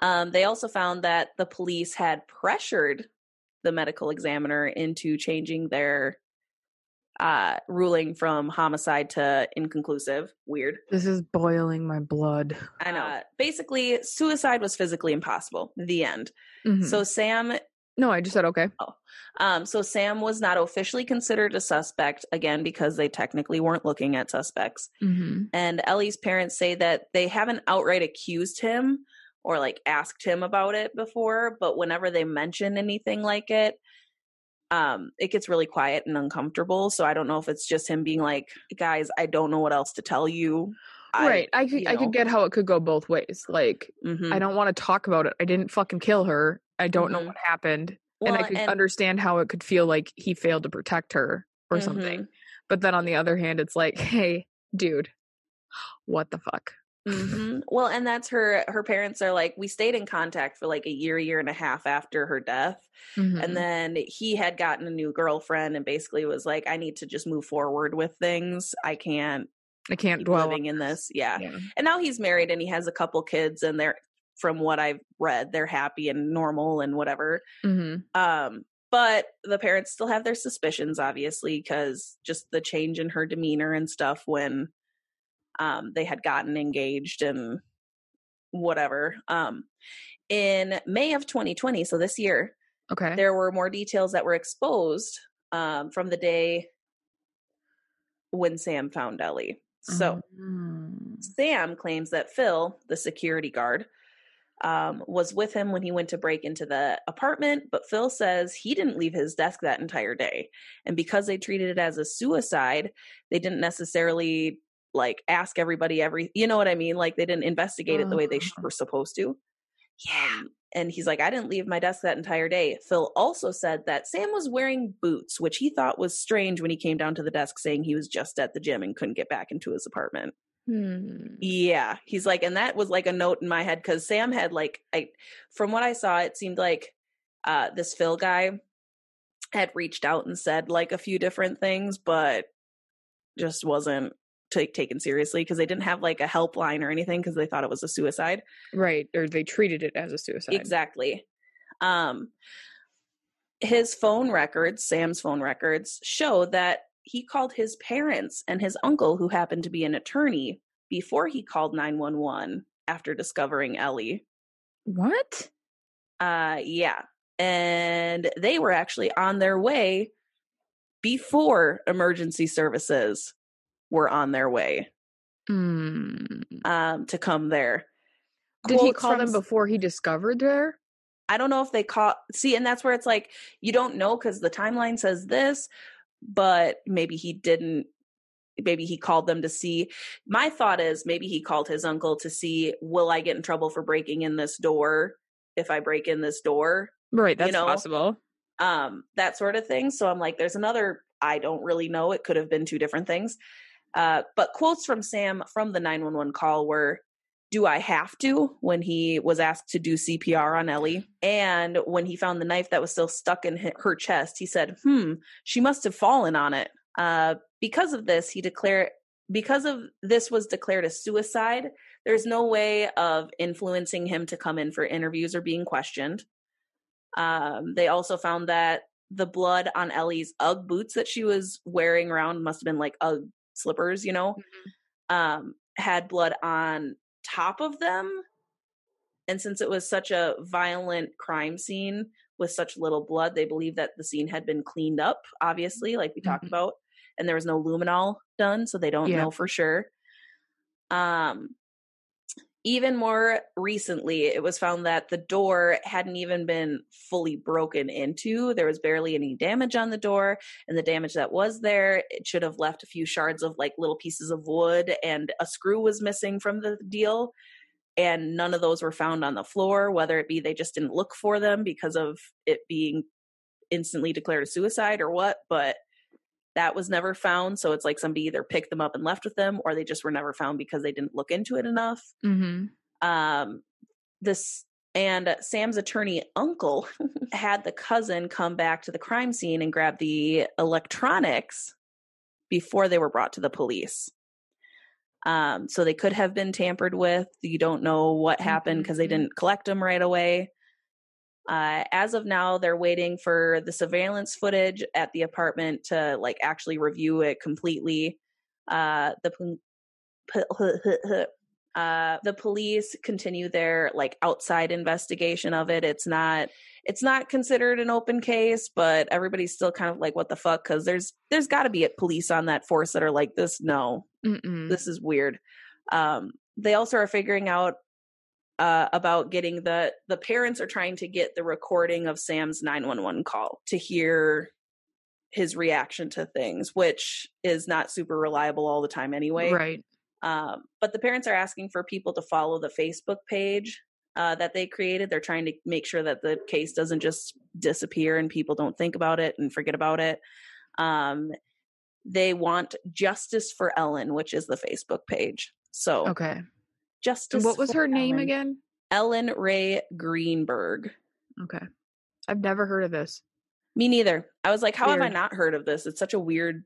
Speaker 2: Um, they also found that the police had pressured the medical examiner into changing their uh, ruling from homicide to inconclusive. Weird.
Speaker 1: This is boiling my blood.
Speaker 2: I know. Uh, basically, suicide was physically impossible. The end.
Speaker 1: Mhm.
Speaker 2: So Sam
Speaker 1: no, I just said okay.
Speaker 2: Um, so Sam was not officially considered a suspect again because they technically weren't looking at suspects.
Speaker 1: Mm-hmm.
Speaker 2: And Ellie's parents say that they haven't outright accused him or like asked him about it before, but whenever they mention anything like it, um, it gets really quiet and uncomfortable. So I don't know if it's just him being like, guys, I don't know what else to tell you.
Speaker 1: right. I could
Speaker 2: you
Speaker 1: I could get how it could go both ways. Like
Speaker 2: Mhm.
Speaker 1: I don't want to talk about it. I didn't fucking kill her. I don't know
Speaker 2: Mhm.
Speaker 1: what happened. and I
Speaker 2: Well,
Speaker 1: could
Speaker 2: and-
Speaker 1: understand how it could feel like he failed to protect her or
Speaker 2: Mhm.
Speaker 1: something. But then on the other hand, it's like, hey, dude, what the fuck?
Speaker 2: Hmm Well, and that's her. Her parents are like, we stayed in contact for like a year, year and a half after her death,
Speaker 1: Mhm.
Speaker 2: and then he had gotten a new girlfriend, and basically was like, I need to just move forward with things. I can't
Speaker 1: I can't dwell
Speaker 2: living in this. Yeah.
Speaker 1: Yeah.
Speaker 2: and now he's married and he has a couple kids, and they're from what I've read, they're happy and normal and whatever.
Speaker 1: Mhm.
Speaker 2: Um, but the parents still have their suspicions, obviously, because just the change in her demeanor and stuff when um, they had gotten engaged and whatever. Um, in May of 2020, so this year,
Speaker 1: Okay.
Speaker 2: there were more details that were exposed um, from the day when Sam found Ellie. So
Speaker 1: Mm.
Speaker 2: Sam claims that Phil, the security guard, um, was with him when he went to break into the apartment, but Phil says he didn't leave his desk that entire day. And because they treated it as a suicide, they didn't necessarily like ask everybody every, you know what I mean? Like they didn't investigate it the way they
Speaker 1: Uh.
Speaker 2: were supposed to. Yeah. and he's like, I didn't leave my desk that entire day. Phil also said that Sam was wearing boots, which he thought was strange when he came down to the desk saying he was just at the gym and couldn't get back into his apartment.
Speaker 1: Hmm.
Speaker 2: Yeah, he's like, and that was like a note in my head because Sam had like, I from what I saw, it seemed like uh this Phil guy had reached out and said like a few different things, but just wasn't take taken seriously because they didn't have like a helpline or anything because they thought it was a suicide.
Speaker 1: Right. Or they treated it as a suicide.
Speaker 2: Exactly. Um his phone records, Sam's phone records, show that he called his parents and his uncle, who happened to be an attorney, before he called 911 after discovering Ellie.
Speaker 1: What?
Speaker 2: Uh yeah. And they were actually on their way before emergency services were on their way
Speaker 1: Mm.
Speaker 2: um to come there.
Speaker 1: Did he call
Speaker 2: from
Speaker 1: them before he discovered her?
Speaker 2: I don't know if they caught see, and that's where it's like you don't know because the timeline says this, but maybe he didn't. Maybe he called them to see. My thought is maybe he called his uncle to see will I get in trouble for breaking in this door if I break in this door,
Speaker 1: Right. That's
Speaker 2: know,
Speaker 1: possible.
Speaker 2: um, that sort of thing. So I'm like, there's another. I don't really know. It could have been two different things. Uh, but quotes from Sam from the 911 call were do I have to when he was asked to do CPR on Ellie? And when he found the knife that was still stuck in her chest, he said, hmm, she must have fallen on it. Uh, because of this, he declared because of this was declared a suicide, there's no way of influencing him to come in for interviews or being questioned. Um, they also found that the blood on Ellie's UGG boots that she was wearing around must have been like UGG slippers, you know, mm-hmm. um, had blood on top of them. And since it was such a violent crime scene with such little blood, they believe that the scene had been cleaned up, obviously, like we mm-hmm. talked about, and there was no luminol done, so they don't yeah. know for sure. Um, even more recently, it was found that the door hadn't even been fully broken into. There was barely any damage on the door, and the damage that was there, it should have left a few shards of like little pieces of wood, and a screw was missing from the deal. And none of those were found on the floor, whether it be they just didn't look for them because of it being instantly declared a suicide or what. But that was never found. So it's like somebody either picked them up and left with them, or they just were never found because they didn't look into it enough. Mm-hmm. Um, this and Sam's attorney uncle *laughs* had the cousin come back to the crime scene and grab the electronics before they were brought to the police. Um, so they could have been tampered with. You don't know what happened because they mm-hmm. didn't collect them right away. Uh, as of now, they're waiting for the surveillance footage at the apartment to like actually review it completely. Uh, the uh, the police continue their like outside investigation of it. It's not it's not considered an open case, but everybody's still kind of like, what the fuck? Because there's there's got to be a police on that force that are like, this no, Mm-mm. this is weird. Um, they also are figuring out uh, about getting the the parents are trying to get the recording of Sam's 911 call to hear his reaction to things, which is not super reliable all the time anyway.
Speaker 1: Right.
Speaker 2: Um, but the parents are asking for people to follow the Facebook page uh, that they created. They're trying to make sure that the case doesn't just disappear and people don't think about it and forget about it. Um, they want justice for Ellen, which is the Facebook page. So
Speaker 1: okay,
Speaker 2: Justice.
Speaker 1: what was her
Speaker 2: Ellen.
Speaker 1: name again?
Speaker 2: Ellen Rae Greenberg.
Speaker 1: Okay. I've never heard of this.
Speaker 2: Me neither. I was like, how weird. have I not heard of this? It's such a weird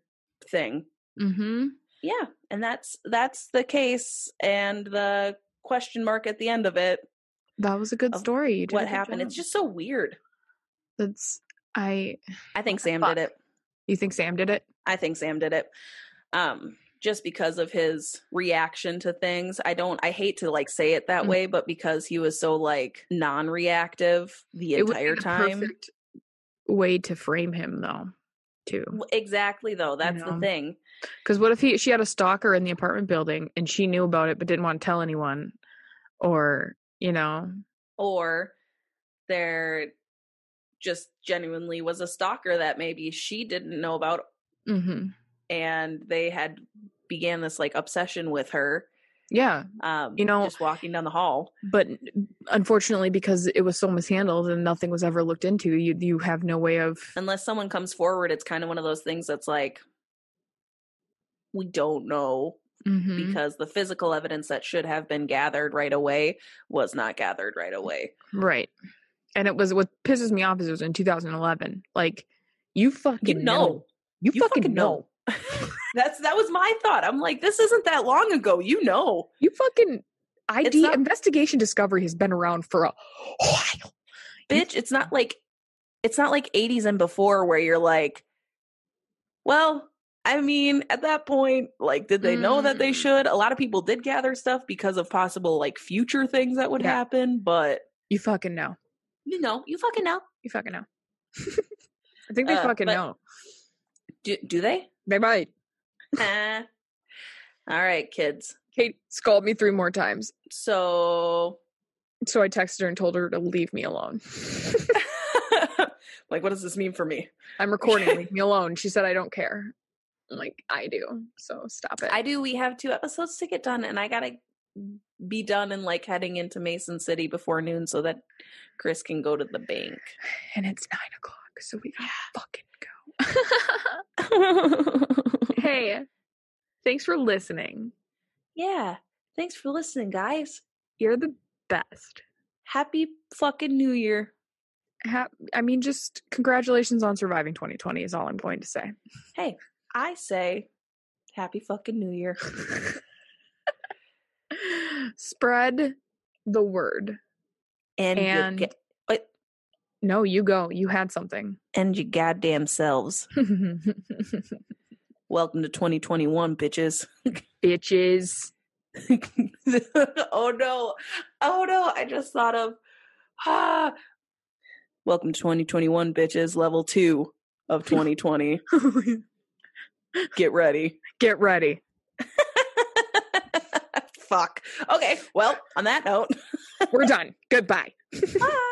Speaker 2: thing.
Speaker 1: Mm-hmm.
Speaker 2: Yeah, and that's that's the case and the question mark at the end of it.
Speaker 1: That was a good story.
Speaker 2: what happened? Job. It's just so weird.
Speaker 1: That's I
Speaker 2: I think Sam fuck. did it.
Speaker 1: You think Sam did it?
Speaker 2: I think Sam did it. Um just because of his reaction to things. I don't I hate to like say it that mm-hmm. way, but because he was so like non-reactive the it entire time. Perfect
Speaker 1: way to frame him though, too.
Speaker 2: Exactly though. That's you know? the thing.
Speaker 1: Cuz what if he she had a stalker in the apartment building and she knew about it but didn't want to tell anyone or, you know,
Speaker 2: or there just genuinely was a stalker that maybe she didn't know about.
Speaker 1: hmm
Speaker 2: and they had began this like obsession with her.
Speaker 1: Yeah.
Speaker 2: Um, you know, just walking down the hall.
Speaker 1: But unfortunately, because it was so mishandled and nothing was ever looked into, you you have no way of
Speaker 2: unless someone comes forward. It's kind of one of those things that's like we don't know mm-hmm. because the physical evidence that should have been gathered right away was not gathered right away.
Speaker 1: Right. And it was what pisses me off is it was in 2011. Like you fucking
Speaker 2: you know.
Speaker 1: know. You, you fucking, fucking know. know. *laughs*
Speaker 2: That's that was my thought. I'm like, this isn't that long ago. You know,
Speaker 1: you fucking ID not, investigation discovery has been around for a while.
Speaker 2: Bitch, it's not like it's not like 80s and before where you're like, well, I mean, at that point, like, did they know that they mm. should? A lot of people did gather stuff because of possible like future things that would yeah. happen, but
Speaker 1: you fucking know.
Speaker 2: You know, you fucking know.
Speaker 1: You fucking know. *laughs* I think they uh, fucking know.
Speaker 2: Do do they?
Speaker 1: They might. *laughs* Eh.
Speaker 2: All right, kids.
Speaker 1: Kate scolded me three more times.
Speaker 2: So
Speaker 1: so I texted her and told her to leave me alone. *laughs*
Speaker 2: like, what does this mean for me?
Speaker 1: I'm recording, leave me alone. She said I don't care. I'm like, I do. So stop it.
Speaker 2: I do. We have two episodes to get done and I gotta be done and like heading into Mason City before noon so that Chris can go to the bank.
Speaker 1: And it's nine o'clock, so we gotta fucking *laughs* hey, thanks for listening.
Speaker 2: Yeah, thanks for listening, guys.
Speaker 1: You're the best.
Speaker 2: Happy fucking New Year.
Speaker 1: Ha- I mean, just congratulations on surviving 2020 is all I'm going to say.
Speaker 2: Hey, I say Happy fucking New Year. *laughs*
Speaker 1: Spread the word.
Speaker 2: And,
Speaker 1: And-
Speaker 2: you, ga- what?
Speaker 1: No, you go. You had something.
Speaker 2: and you goddamn selves. *laughs* Welcome to 2021, bitches. *laughs*
Speaker 1: Bitches. *laughs*
Speaker 2: oh no. Oh no. I just thought of ah. Welcome to 2021, bitches. Level two of 2020. Get ready.
Speaker 1: Get ready.
Speaker 2: Fuck. Okay. Well, on that note,
Speaker 1: We're done. Goodbye.
Speaker 2: bye.